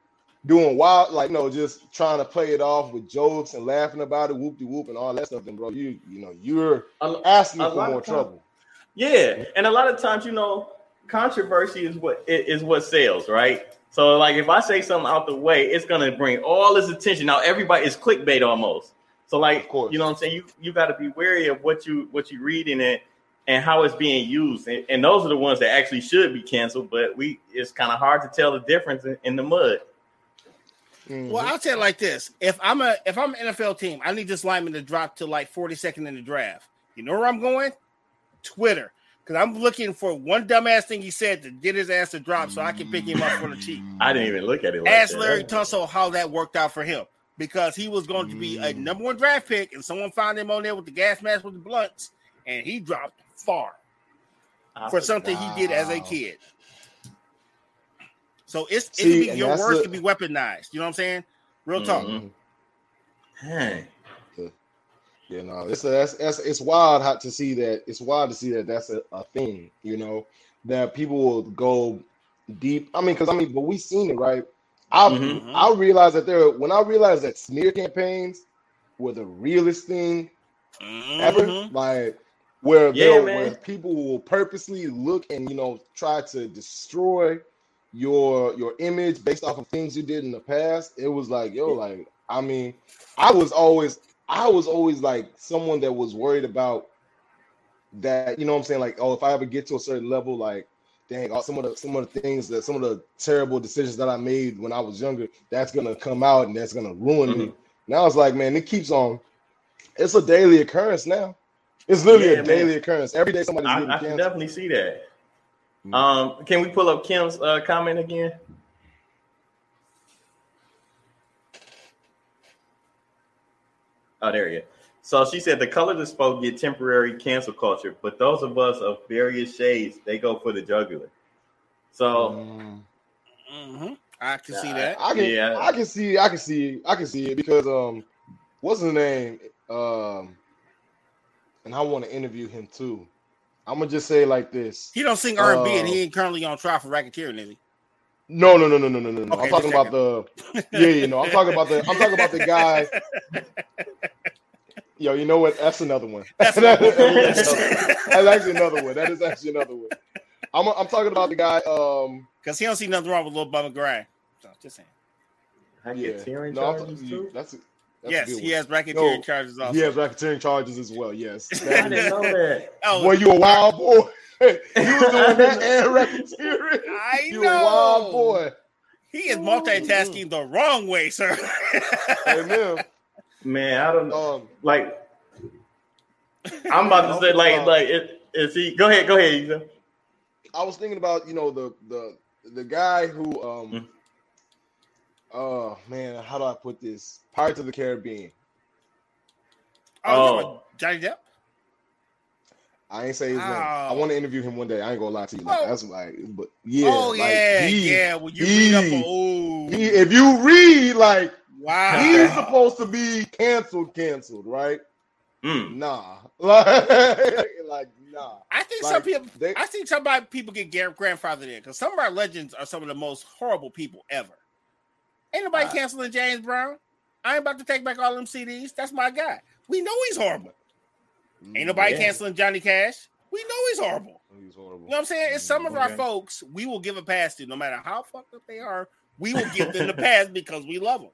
doing wild like no just trying to play it off with jokes and laughing about it whoop de whoop and all that stuff then bro you you know you're A- asking a for more time- trouble Yeah, and a lot of times, you know, controversy is what is what sells, right? So, like, if I say something out the way, it's gonna bring all this attention. Now, everybody is clickbait almost. So, like, Of course. you know, what I'm saying you you got to be wary of what you what you read in it and how it's being used, and, and those are the ones that actually should be canceled. But we it's kind of hard to tell the difference in, in the mud. Mhm. Well, I'll tell you like this: if I'm a if I'm an NFL team, I need this lineman to drop to like 42nd in the draft. You know where I'm going? Twitter, because I'm looking for one dumbass thing he said to get his ass to drop, so I can pick him up for the cheap. I didn't even look at it. Like Ask that. Larry Tunsil how that worked out for him because he was going to be a Mm. number one draft pick, and someone found him on there with the gas mask with the blunts, and he dropped far I for something he did as a kid. So it's it See, can be, your that's words the- can be weaponized. You know what I'm saying? Real talk. Mhm. Dang. You know, it's that's, that's it's wild how to see that. It's wild to see that that's a, a thing. You know, that people will go deep. I mean, because I mean, but we seen it, right? I Mhm. I realized that there when I realized that smear campaigns were the realest thing ever. Mhm. Like where Yeah, where people will purposely look and you know try to destroy your your image based off of things you did in the past. It was like, yo, like I mean, I was always I was always like someone that was worried about that, you know what I'm saying? Like, oh, if I ever get to a certain level, like dang, all some of the some of the things that some of the terrible decisions that I made when I was younger, that's gonna come out and that's gonna ruin me. Now it's like, man, it keeps on. It's a daily occurrence now. It's literally Yeah, a daily man. occurrence. Every day somebody's I, I can definitely see that. Mm. Um, can we pull up Kim's uh, comment again? Oh, there you go. So she said the color that spoke get temporary cancel culture, but those of us of various shades, they go for the jugular. So Mm. hmm I can see that. I can, Yeah. I can see, I can see, I can see it because um, what's his name? Um, and I want to interview him too. I'm gonna just say it like this. He don't sing R&B, and Uh, he ain't currently on trial for racketeering, is he? No, no, no, no, no, no, no. no. Okay, I'm talking about the yeah, you know, I'm talking about the I'm talking about the guy. Yo, you know what? That's another one. That's That's another one. That's actually another one. That is actually another one. I'm I'm talking about the guy. Um, Because he don't see nothing wrong with little Bummer Gray. So just saying. yeah. racketeering No, I'm too? that's a, that's yes, he has racketeering No, charges also. He has racketeering charges as well. Yes. I That didn't know that. oh, boy, you a wild boy. you was doing that and racketeering. I You know. a wild boy. He is multitasking the wrong way, sir. Amen. Man, I don't know. Um, Like, I'm about to say, like, like, it, is he? Go ahead, go ahead. Ethan. I was thinking about you know the the the guy who um Mm. oh man, how do I put this? Pirates of the Caribbean. Oh, oh. Johnny Depp. I ain't say his oh. name. I want to interview him one day. I ain't gonna lie to you. Like, that's like, but yeah. Oh like, yeah, he, yeah. When you he, read up, oh. he, if you read like, wow, he's supposed to be canceled, canceled, right? Mm. Nah, like, like nah. I think like, some people. They, I think somebody people get grandfathered in because some of our legends are some of the most horrible people ever. Ain't nobody uh, canceling James Brown. I ain't about to take back all them CDs. That's my guy. We know he's horrible. Ain't nobody yeah. canceling Johnny Cash. We know he's horrible. He's horrible. You know what I'm saying? It's some of okay. our folks we will give a pass to, no matter how fucked up they are. We will give them the pass because we love them.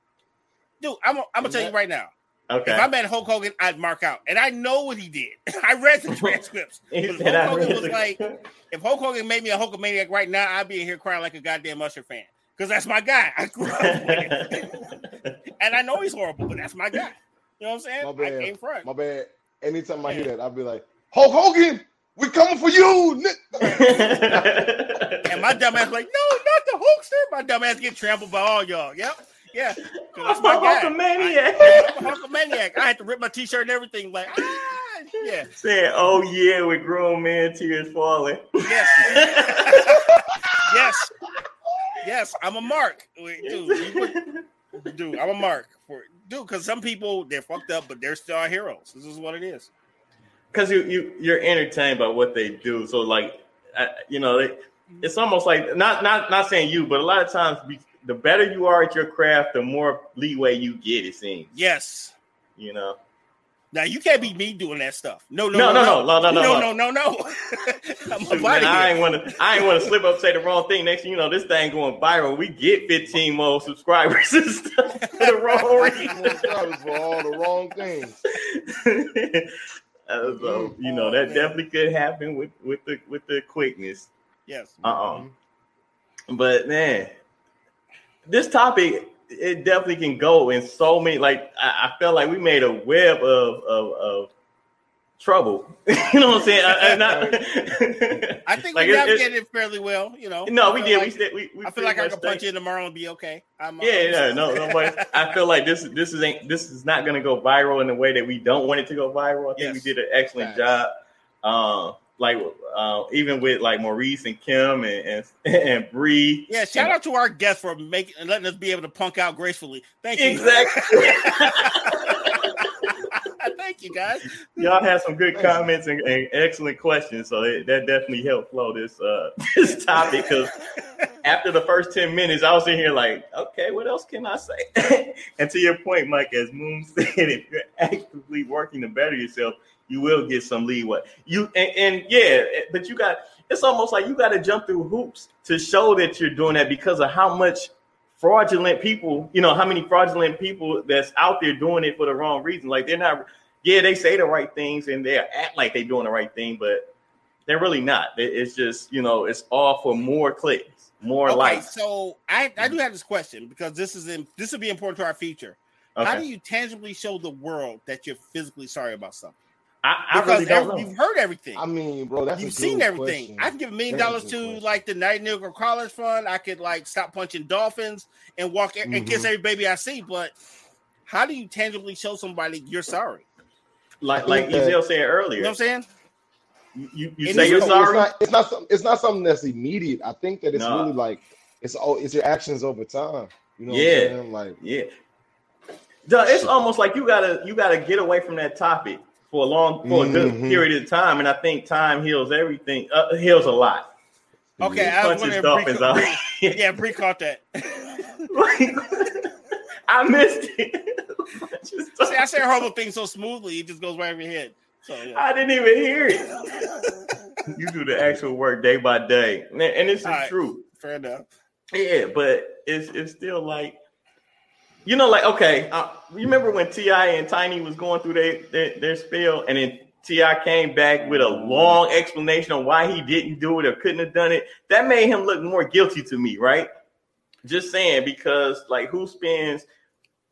Dude, I'm, I'm gonna tell you right now. Okay. If I met Hulk Hogan, I'd mark out, and I know what he did. I read the transcripts. if Hulk Hogan was like, if Hulk Hogan made me a Hulkamaniac right now, I'd be in here crying like a goddamn Usher fan because that's my guy. I grew up with and I know he's horrible, but that's my guy. You know what I'm saying? My bad. I came front. My bad anytime I hear that, I'll be like, Hulk Hogan, we coming for you. and my dumb ass like, no, not the Hulkster. My dumb ass get trampled by all y'all. Yep. Yeah. I'm my a Hulkamaniac. I, I'm a Hulkamaniac. I had to rip my t-shirt and everything. Like, ah, yeah. Saying, oh yeah, with grown man tears falling. Yes. yes. Yes, I'm a mark. Dude, dude, I'm a mark for dude, because some people they're fucked up, but they're still our heroes. This is what it is. Because you you you're entertained by what they do. So like, I, you know, they, it's almost like not not not saying you, but a lot of times, the better you are at your craft, the more leeway you get. It seems. Yes. You know. Now you can't be me doing that stuff. No, no, no, no, no, no, no, no, no, no, no. Man, I ain't want to. I ain't want to slip up say the wrong thing. Next thing you know, this thing going viral. We get 15 more subscribers and stuff for the wrong reason. for all the wrong things. Uh, so you know that definitely could happen with with the with the quickness. Yes. Uh uh But man, this topic it definitely can go in so many. Like I, I felt like we made a web of of, of trouble. you know what I'm saying? I, I, not, I think like we navigated it, it, fairly well. You know. No, we did. Like, we, we, we I feel like I could punch you tomorrow and be okay. I'm, yeah, yeah, no, no. But I feel like this this is ain't this is not going to go viral in the way that we don't want it to go viral. I think yes. we did an excellent job. Um, like uh, even with like Maurice and Kim and and, and Bree. Yeah, shout and, out to our guests for making and letting us be able to punk out gracefully. Thank you. Exactly. Thank you, guys. Y'all had some good comments and, and excellent questions, so it, that definitely helped flow this uh this topic. Because after the first ten minutes, I was in here like, okay, what else can I say? and to your point, Mike, as Moon said, if you're actively working to better yourself, you will get some leeway. You and, and yeah, but you got it's almost like you got to jump through hoops to show that you're doing that because of how much fraudulent people, you know, how many fraudulent people that's out there doing it for the wrong reason. Like they're not, yeah, they say the right things and they act like they're doing the right thing, but they're really not. It's just, you know, it's all for more clicks, more okay, likes. So I, I do mm-hmm. have this question because this is in, this will be important to our future. Okay. How do you tangibly show the world that you're physically sorry about something? I, I because really every, you've heard everything. I mean, bro, that's you've seen everything. Question. I can give a million dollars to question. like the Nightingale College Fund. I could like stop punching dolphins and walk mm-hmm. and kiss mm-hmm. every baby I see. But how do you tangibly show somebody you're sorry? Like like Ezel said earlier. You know what I'm saying? You, you say you're sorry. It's not, it's not it's not something that's immediate. I think that it's no. really like it's all it's your actions over time. You know, yeah, like yeah. Duh, it's almost like you gotta you gotta get away from that topic for a long for a good mm-hmm. period of time, and I think time heals everything. Uh, heals a lot. Okay, I was wondering. Pre- yeah, pre caught that. I missed it. See, I say horrible things so smoothly, it just goes right over your head. So, yeah. I didn't even hear it. you do the actual work day by day, and it's is right. truth. Fair enough. Yeah, but it's it's still like you know, like okay, uh, you remember when T.I. and Tiny was going through their, their their spell, and then T.I. came back with a long explanation on why he didn't do it or couldn't have done it. That made him look more guilty to me, right? Just saying because like who spends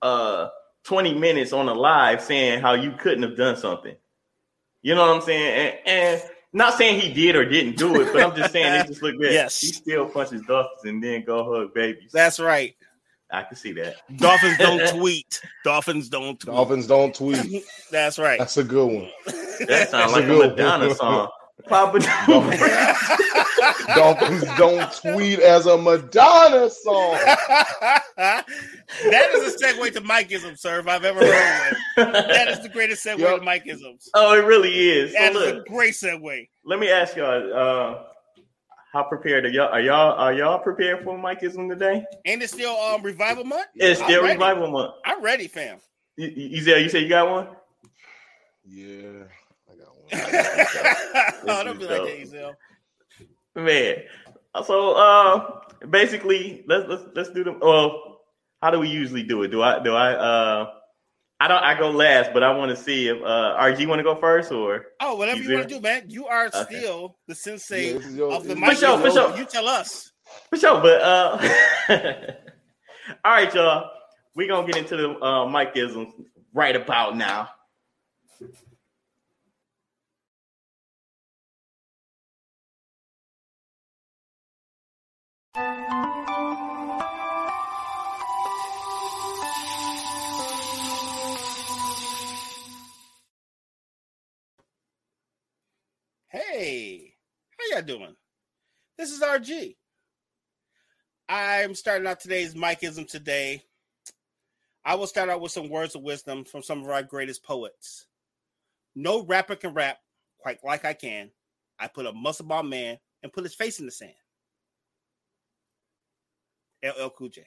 uh 20 minutes on a live saying how you couldn't have done something? You know what I'm saying? And, and not saying he did or didn't do it, but I'm just saying it just looked bad. yes, he still punches dolphins and then go hug babies. That's right. I can see that. Dolphins don't tweet. Dolphins don't tweet. Dolphins don't tweet. That's right. That's a good one. That sounds like a good Madonna song. Papa Dolphins don't tweet as a Madonna song. that is a segue to Mikeism, sir, if I've ever heard of it. That is the greatest segue yep. to Mikeisms. Oh, it really is. That so is look, a great segue. Let me ask y'all, uh, how prepared are y'all? Are y'all are y'all prepared for Mikeism today? And it's still um revival month. It's still revival month. I'm ready, fam. You, you, you say you got one? Yeah. I got oh, don't be like that, Ezel. Man, so uh, basically, let's let's let's do them. Well, how do we usually do it? Do I do I uh? I don't. I go last, but I want to see if uh, RG want to go first or oh, whatever you want to do, man. You are okay. still the sensei yeah, your, of the mic. For sure, for sure. You tell us. For sure, but uh, all right, y'all. We gonna get into the uh, Mikeisms right about now. Hey, how y'all doing? This is RG. I'm starting out today's Mikeism today. I will start out with some words of wisdom from some of our greatest poets. No rapper can rap quite like I can. I put a muscle ball man and put his face in the sand. LL Cool J.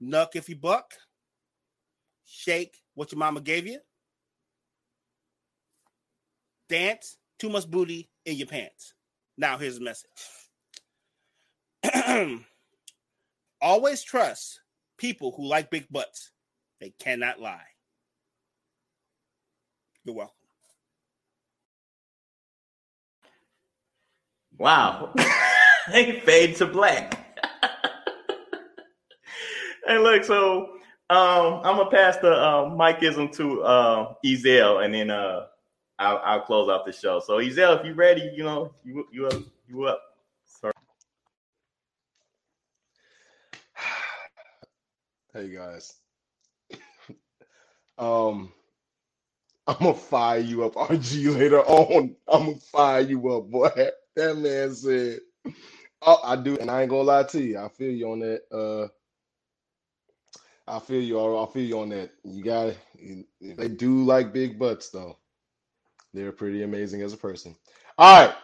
Nuck if you buck. Shake what your mama gave you dance, too much booty in your pants. Now, here's the message always trust people who like big butts, they cannot lie. You're welcome. Wow. they fade to black. hey, look, so um, I'm gonna pass the uh, Mikeism to uh, Ezel, and then uh, I'll, I'll close out the show. So Ezel, if you ready, you know, you you up, you up. Sorry. Hey guys. um I'm gonna fire you up, RG later on. I'm gonna fire you up, boy. That man said, Oh, I do, and I ain't gonna lie to you. I feel you on that. Uh I feel you. I feel you on that. You got. They do like big butts, though. They're pretty amazing as a person. All right,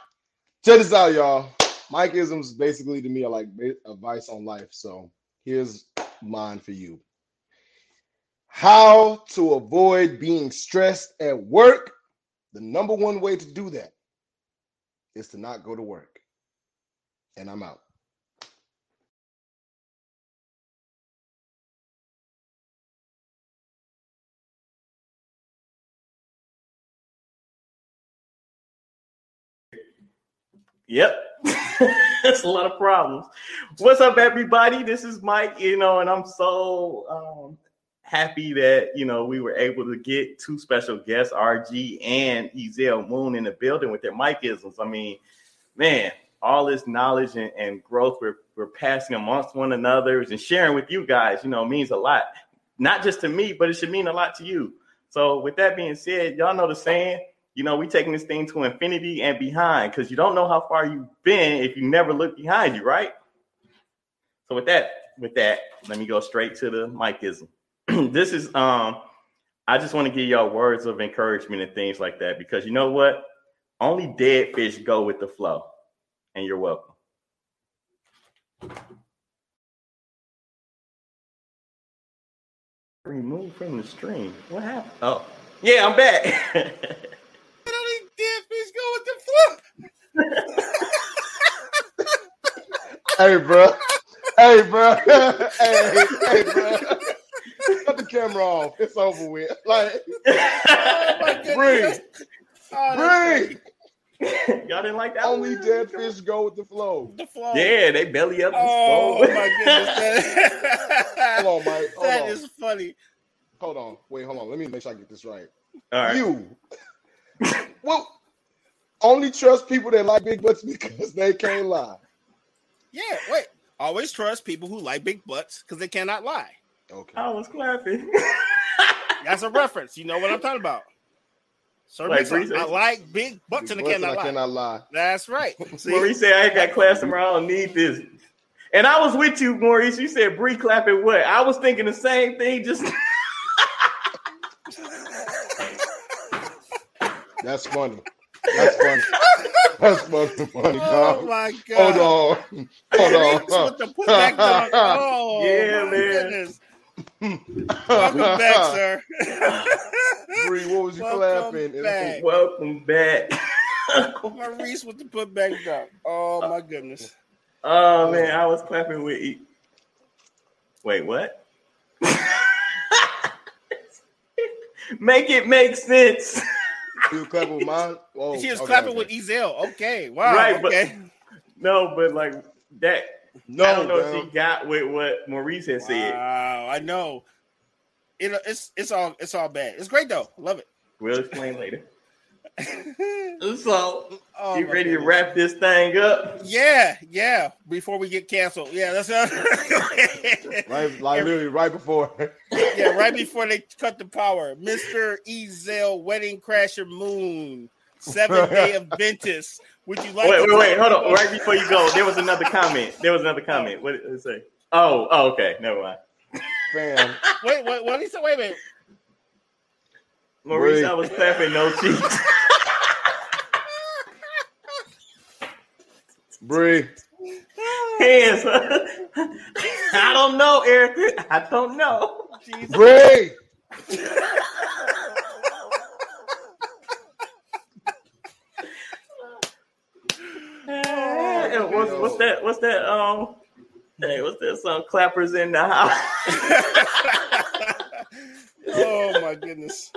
check this out, y'all. Mikeisms basically to me are like advice on life. So here's mine for you. How to avoid being stressed at work. The number one way to do that is to not go to work. And I'm out. Yep. That's a lot of problems. What's up, everybody? This is Mike, you know, and I'm so um, happy that, you know, we were able to get two special guests, RG and Ezel Moon, in the building with their Mikeisms. I mean, man, all this knowledge and, and growth we're, we're passing amongst one another and sharing with you guys, you know, means a lot. Not just to me, but it should mean a lot to you. So, with that being said, y'all know the saying you know, we taking this thing to infinity and behind because you don't know how far you've been if you never look behind you, right? So with that, with that, let me go straight to the Mikeism. this is um, I just want to give y'all words of encouragement and things like that because you know what? Only dead fish go with the flow, and you're welcome. Removed from the stream. What happened? Oh, yeah, I'm back. hey, bro. Hey, bro. hey, hey, bro. Cut the camera off. It's over with. Like, oh breathe. Oh, breathe. Y'all didn't like that. Only one? dead fish go with the flow. The flow. Yeah, they belly up. Oh my goodness! hold on, Mike. Hold that on. is funny. Hold on. Wait, hold on. Let me make sure I get this right. All right. You. well, only trust people that like big butts because they can't lie. Yeah, wait. Always trust people who like big butts because they cannot lie. Okay. I was clapping. That's a reference. You know what I'm talking about. Sir Like Mix-a, I eh? like big butts and I Big butts cannot I lie. cannot lie. That's right. See? Maurice said, I ain't got class tomorrow. I don't need this. And I was with you, Maurice. You said Bree clapping what? I was thinking the same thing. Just That's funny. That's funny. That's fucking funny, Oh dog. my god. Hold on. Hold Reese on. with the putback dunk. Oh Yeah, my man. goodness. Welcome back, sir. Bree, what was you Welcome clapping? back. welcome back. Maurice with the putback dunk. Oh uh, my goodness. oh man, oh. I was clapping with. E- Wait, what? make it make sense. You clapping with mine? Oh, she was okay, clapping okay. with Ezel. Okay. Wow. Right, but- No, but like that. No, I don't know damn. if she got with what Maurice had said. Wow, I know. It, it's it's all it's all bad. It's great though. Love it. We'll explain later. Oh, So, my you ready to wrap this thing up? Yeah, yeah. Before we get canceled. Yeah, that's Right, like literally right before. yeah, right before they cut the power. Mr. Ezel Wedding Crasher Moon. Seven day Adventist. Would you like wait, to wait, wait, hold on. Right before you go, there was another comment. There was another comment. Oh. What did it say? Oh, oh, okay. Never mind. Fam. Wait, wait, what did he say? Wait a minute. Maurice, Wait. I was clapping no cheeks. Bree. Hands. I don't know, Erica. I don't know. Jesus. Bree. Hey, what's, what's that? What's that? Um, hey, what's that? Some clappers in the house. oh my goodness.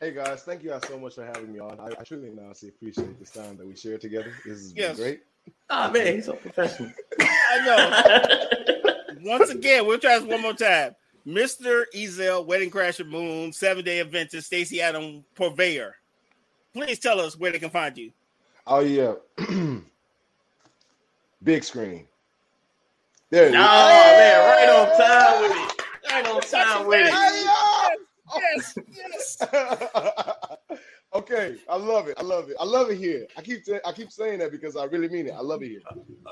Hey guys, thank you guys so much for having me on. I, I truly and honestly appreciate this time that we shared together. This has been great. Oh man, he's so professional. I know. Once again, we'll try this one more time. Mr. Ezel, Wedding Crasher Moon, Seven Day Adventist, Stacy Adam Purveyor. Please tell us where they can find you. Oh yeah. Big screen. There it Oh is. man, right on time with it. Right on time with it. Yes, yes. okay, I love it. I love it. I love it here. I keep I keep saying that because I really mean it. I love it here.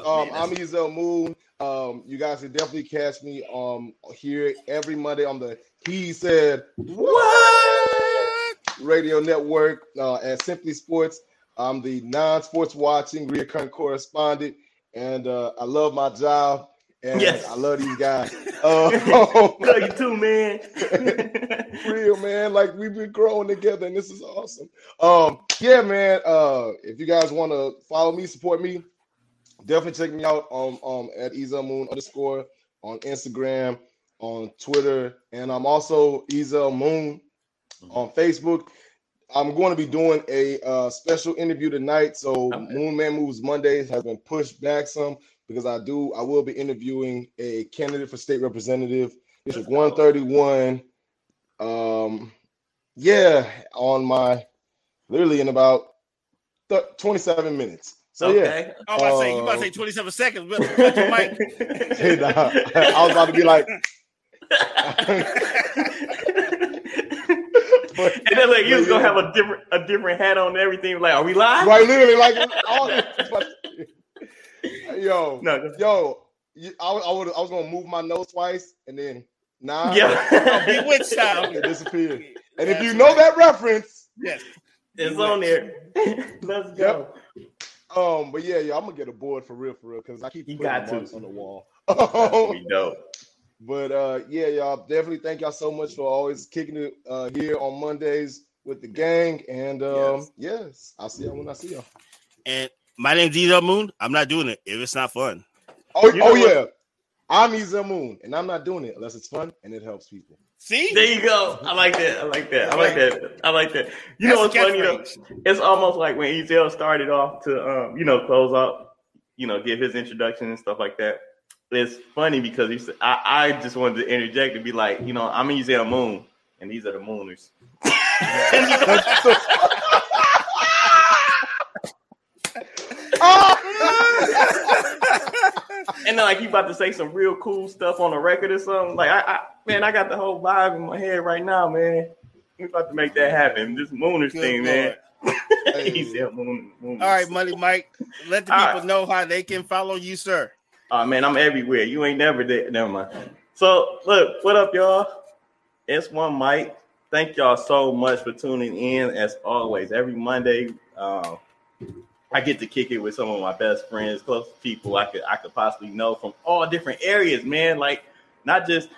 Um, I'm Ezel Moon. Um, you guys can definitely catch me um here every Monday on the He Said What? Radio Network uh, at Simply Sports. I'm the non-sports watching recurring correspondent, and uh, I love my job. And Yes. I love these guys. Uh, Love you too, man. real man, like we've been growing together, and this is awesome. Um, yeah, man. Uh, if you guys want to follow me, support me, definitely check me out on um at Ezel Moon underscore on Instagram, on Twitter, and I'm also Ezel Moon on Facebook. I'm going to be doing a uh, special interview tonight. So Okay. Moon Man Moves Mondays has been pushed back some because I do I will be interviewing a candidate for state representative, District 131. Um, yeah, on my literally in about th- 27 minutes. So yeah, okay. I was about to say, you about to say 27 seconds. But your mic. Hey, nah, I was about to be like, but, and then like you was gonna have a different a different hat on and everything. Like, are we live? right, literally like all this. Yo, No. yo, you, I, was- I, would, I was gonna move my nose twice and then nah, Yeah. Bewitched style. it disappeared. And if you know that reference, Yes. it's on there. Let's go. um, but yeah, yeah, I'm gonna get a board for real, for real, because I keep You putting got to. on the wall. We dope. But uh, yeah, y'all definitely thank y'all so much for always kicking it uh, here on Mondays with the gang. And um, yes. I'll see y'all when I see y'all. And my name's Ezel Moon. I'm not doing it if it's not fun. Oh, You know oh what? yeah, I'm Ezel Moon, and I'm not doing it unless it's fun and it helps people. See? There you go. I like that. I like that. I like that. I like that. You know what's funny though? It's almost like when Ezel started off to um, you know, close up, you know, give his introduction and stuff like that. It's funny because he said I, I just wanted to interject and be like, you know, I'm Ezel Moon, and these are the Mooners. And then like you about to say some real cool stuff on a record or something. Like I, I man, I got the whole vibe in my head right now, man. We about to make that happen. This Mooners thing, man. he said moon, moon. All right, Money Mike. Let the people right. know how they can follow you, sir. Oh man, I'm everywhere. You ain't never there. Never mind. So look, what up, y'all? It's one Mike. Thank y'all so much for tuning in as always. Every Monday, uh, I get to kick it with some of my best friends, close people I could I could possibly know from all different areas, man. Like not just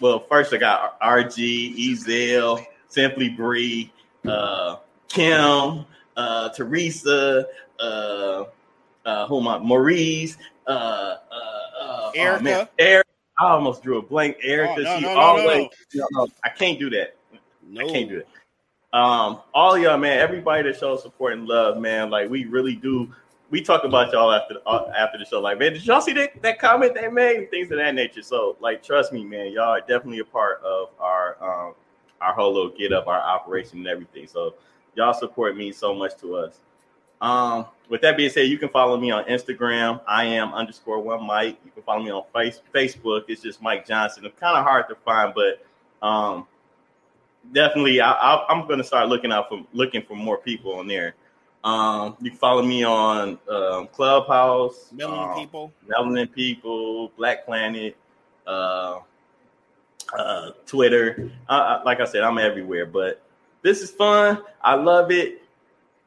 well, first I got RG, Ezel, Simply Bree, uh, Kim, uh, Teresa, uh, uh, who am I? Maurice, uh, uh, uh, Erica. Oh, Erica. I almost drew a blank. Erica, oh, no, she no, always. No, I can't do that. No. I can't do it. Um, all y'all, man, everybody that shows support and love, man, like we really do. We talk about y'all after uh, after the show, like, man, did y'all see that, that comment they made? Things of that nature. So, like, trust me, man, y'all are definitely a part of our um our whole little get up, our operation, and everything. So, y'all support means so much to us. Um, with that being said, you can follow me on Instagram. I am underscore one Mike. You can follow me on face, Facebook. It's just Mike Johnson. It's kind of hard to find, but um, definitely I, am going to start looking out for looking for more people on there. Um, you can follow me on um, Clubhouse, Melanin um, People, Melanin People, Black Planet, uh, uh, Twitter. Uh, like I said, I'm everywhere. But this is fun. I love it.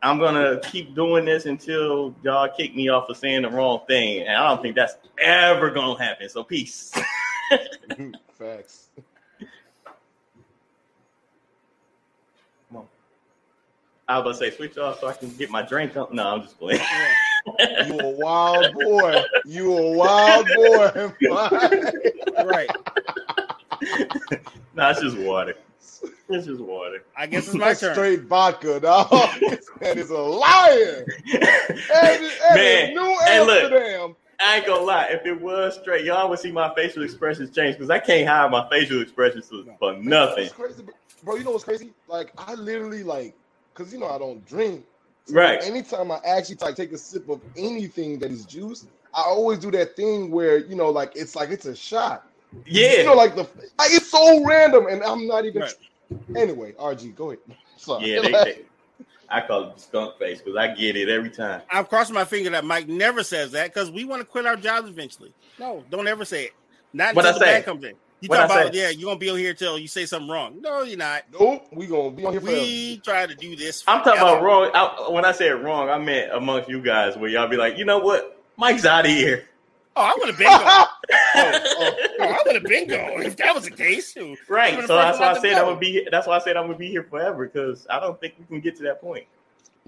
I'm gonna keep doing this until y'all kick me off for saying the wrong thing, and I don't think that's ever gonna happen. So peace. Facts. I was about to say switch off so I can get my drink up. No, I'm just playing. you a wild boy. You a wild boy. right. nah, it's just water. It's just water. I guess it's my turn. Straight vodka, dog. that is a liar. Man, New hey, Amsterdam. Look, I ain't gonna lie. If it was straight, y'all would see my facial expressions change because I can't hide my facial expressions for nothing. Crazy, bro. You know what's crazy? Like I literally like because you know I don't drink. So right. Anytime I actually like take a sip of anything that is juice, I always do that thing where you know, like it's like it's a shot. Yeah. You know, like the like, it's so random, and I'm not even. Right. Anyway, RG, go ahead. Sorry. Yeah, they, they, I call it the skunk face because I get it every time. I'm crossing my finger that Mike never says that because we want to quit our jobs eventually. No, don't ever say it. Not until the bag comes in. You talk about yeah, you're gonna be on here till you say something wrong. No, you're not. Nope, we gonna be on here. We try to do this. I'm talking about wrong. I, when I said wrong, I meant amongst you guys where y'all be like, you know what, Mike's out of here. Oh, I would have been gone. oh, oh, oh, I would have been gone if that was the case. Too. Right. So that's why I said I would be. That's why I said I'm gonna be here forever because I don't think we can get to that point.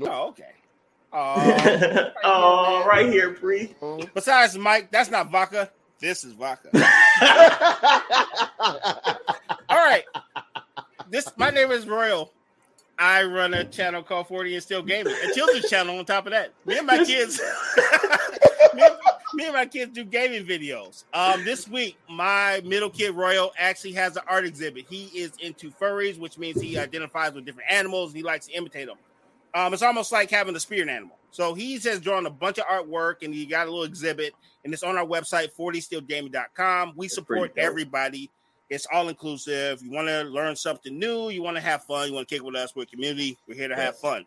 Oh, okay. Oh, oh, right here, Bree. Besides, Mike, that's not vodka. This is vodka. All right. This my name is Royal. I run a channel called 40 and Still Gaming, a children's channel on top of that. Me and my kids, me, and, me, and, my kids do gaming videos. Um, this week, my middle kid Royal actually has an art exhibit. He is into furries, which means he identifies with different animals and he likes to imitate them. Um, it's almost like having a spirit animal. So he's just drawn a bunch of artwork and he got a little exhibit, and it's on our website, 40stillgaming.com. We support everybody. It's all inclusive. You want to learn something new, you want to have fun, you want to kick with us, we're a community, we're here to yes. have fun.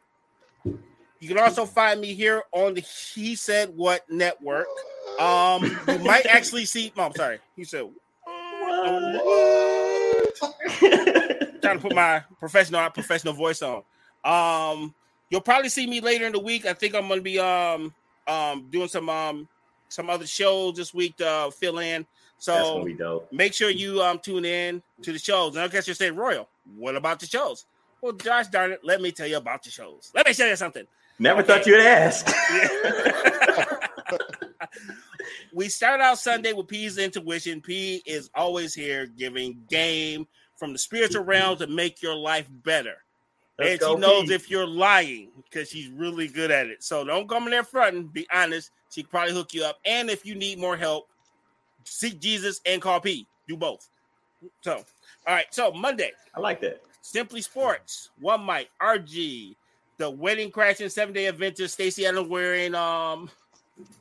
You can also find me here on the He Said What Network. Um, you might actually see. Oh, I'm sorry. He said, what? trying to put my professional professional voice on. Um, You'll probably see me later in the week. I think I'm going to be um um doing some um some other shows this week to uh, fill in. So make sure you um tune in to the shows. And I guess you say, Royal, what about the shows? Well, Josh darn it, let me tell you about the shows. Let me tell you something. Never okay. thought you'd ask. we start out Sunday with P's intuition. P is always here giving game from the spiritual realm to make your life better. Let's and she knows Pete. if you're lying because she's really good at it. So don't come in there fronting. Be honest. She can probably hook you up. And if you need more help, seek Jesus and call P. Do both. So, all right. So Monday. I like that. Simply Sports. One Mike. RG. The Wedding Crashing Seven Day Adventure. Stacy Adams wearing um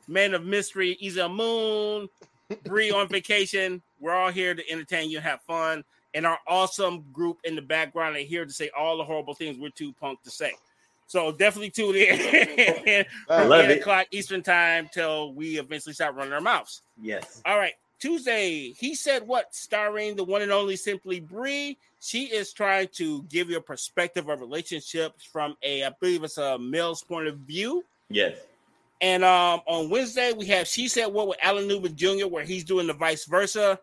Man of Mystery, Easy Moon, Bree on vacation. We're all here to entertain you and have fun. And our awesome group in the background are here to say all the horrible things we're too punk to say. So definitely tune in from 8 o'clock Eastern time till we eventually start running our mouths. Yes. All right. Tuesday, he said what? Starring the one and only Simply Bree. She is trying to give you a perspective of relationships from a, I believe it's a male's point of view. Yes. And um, on Wednesday, we have She Said What with Alan Newman Jr., where he's doing the vice versa.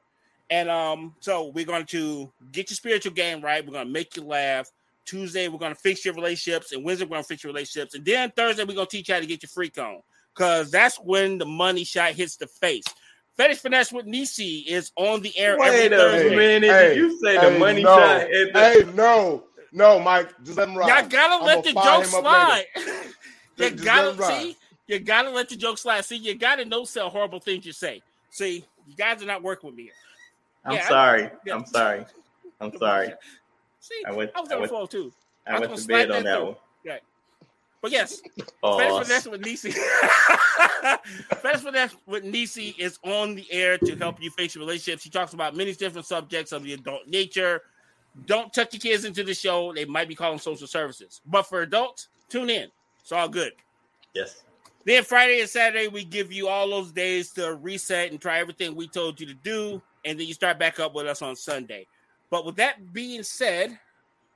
And um, so we're going to get your spiritual game right. We're going to make you laugh. Tuesday, we're going to fix your relationships. And Wednesday, we're going to fix your relationships. And then Thursday, we're going to teach you how to get your freak on because that's when the money shot hits the face. Fetish Finesse with Nisi is on the air. Wait a minute. Hey, Did you say hey, the money no. shot? The- hey, no. No, Mike, just let him ride. Y'all gotta I'm let the joke slide. you gotta see, you gotta let the joke slide. See, you gotta no sell horrible things you say. See, you guys are not working with me here. I'm yeah, sorry. I, yeah. I'm sorry. I'm sorry. See, I, went, I was on the phone too. I, I went to bed on that through. one. Right. But yes, oh. Fetish Finesse with Nisi. Fetish Finesse with Nisi is on the air to help you face your relationships. She talks about many different subjects of the adult nature. Don't tuck your kids into the show. They might be calling social services. But for adults, tune in. It's all good. Yes. Then Friday and Saturday, we give you all those days to reset and try everything we told you to do. And then you start back up with us on Sunday. But with that being said,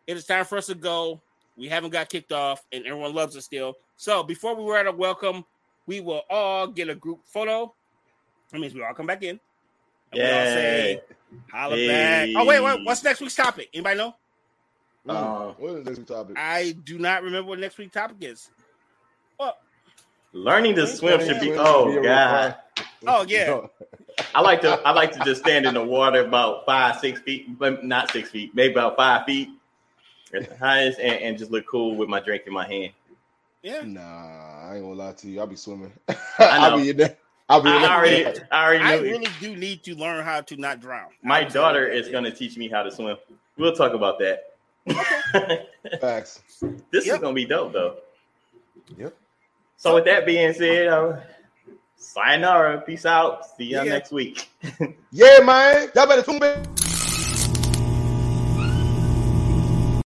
it is time for us to go. We haven't got kicked off, and everyone loves us still. So before we were at a welcome, we will all get a group photo. That means we all come back in. And yeah. we all say, holla hey. back. Oh, wait, wait. What's next week's topic? Anybody know? Uh, what is next week's topic? I do not remember what next week's topic is. Well, learning to swim should be. Oh God. Oh yeah. I like to. I like to just stand in the water about five, six feet, but not six feet, maybe about five feet at the highest, and, and just look cool with my drink in my hand. Yeah. Nah, I ain't gonna lie to you. I'll be swimming. I'll be in there. I'll be. I already, I already. I really do need to learn how to not drown. My daughter is gonna teach me how to swim. We'll talk about that. Okay. Facts. This yep. is gonna be dope, though. Yep. So with that being said, uh, sayonara, peace out. See y'all yeah. next week. yeah, man. Y'all better tune in.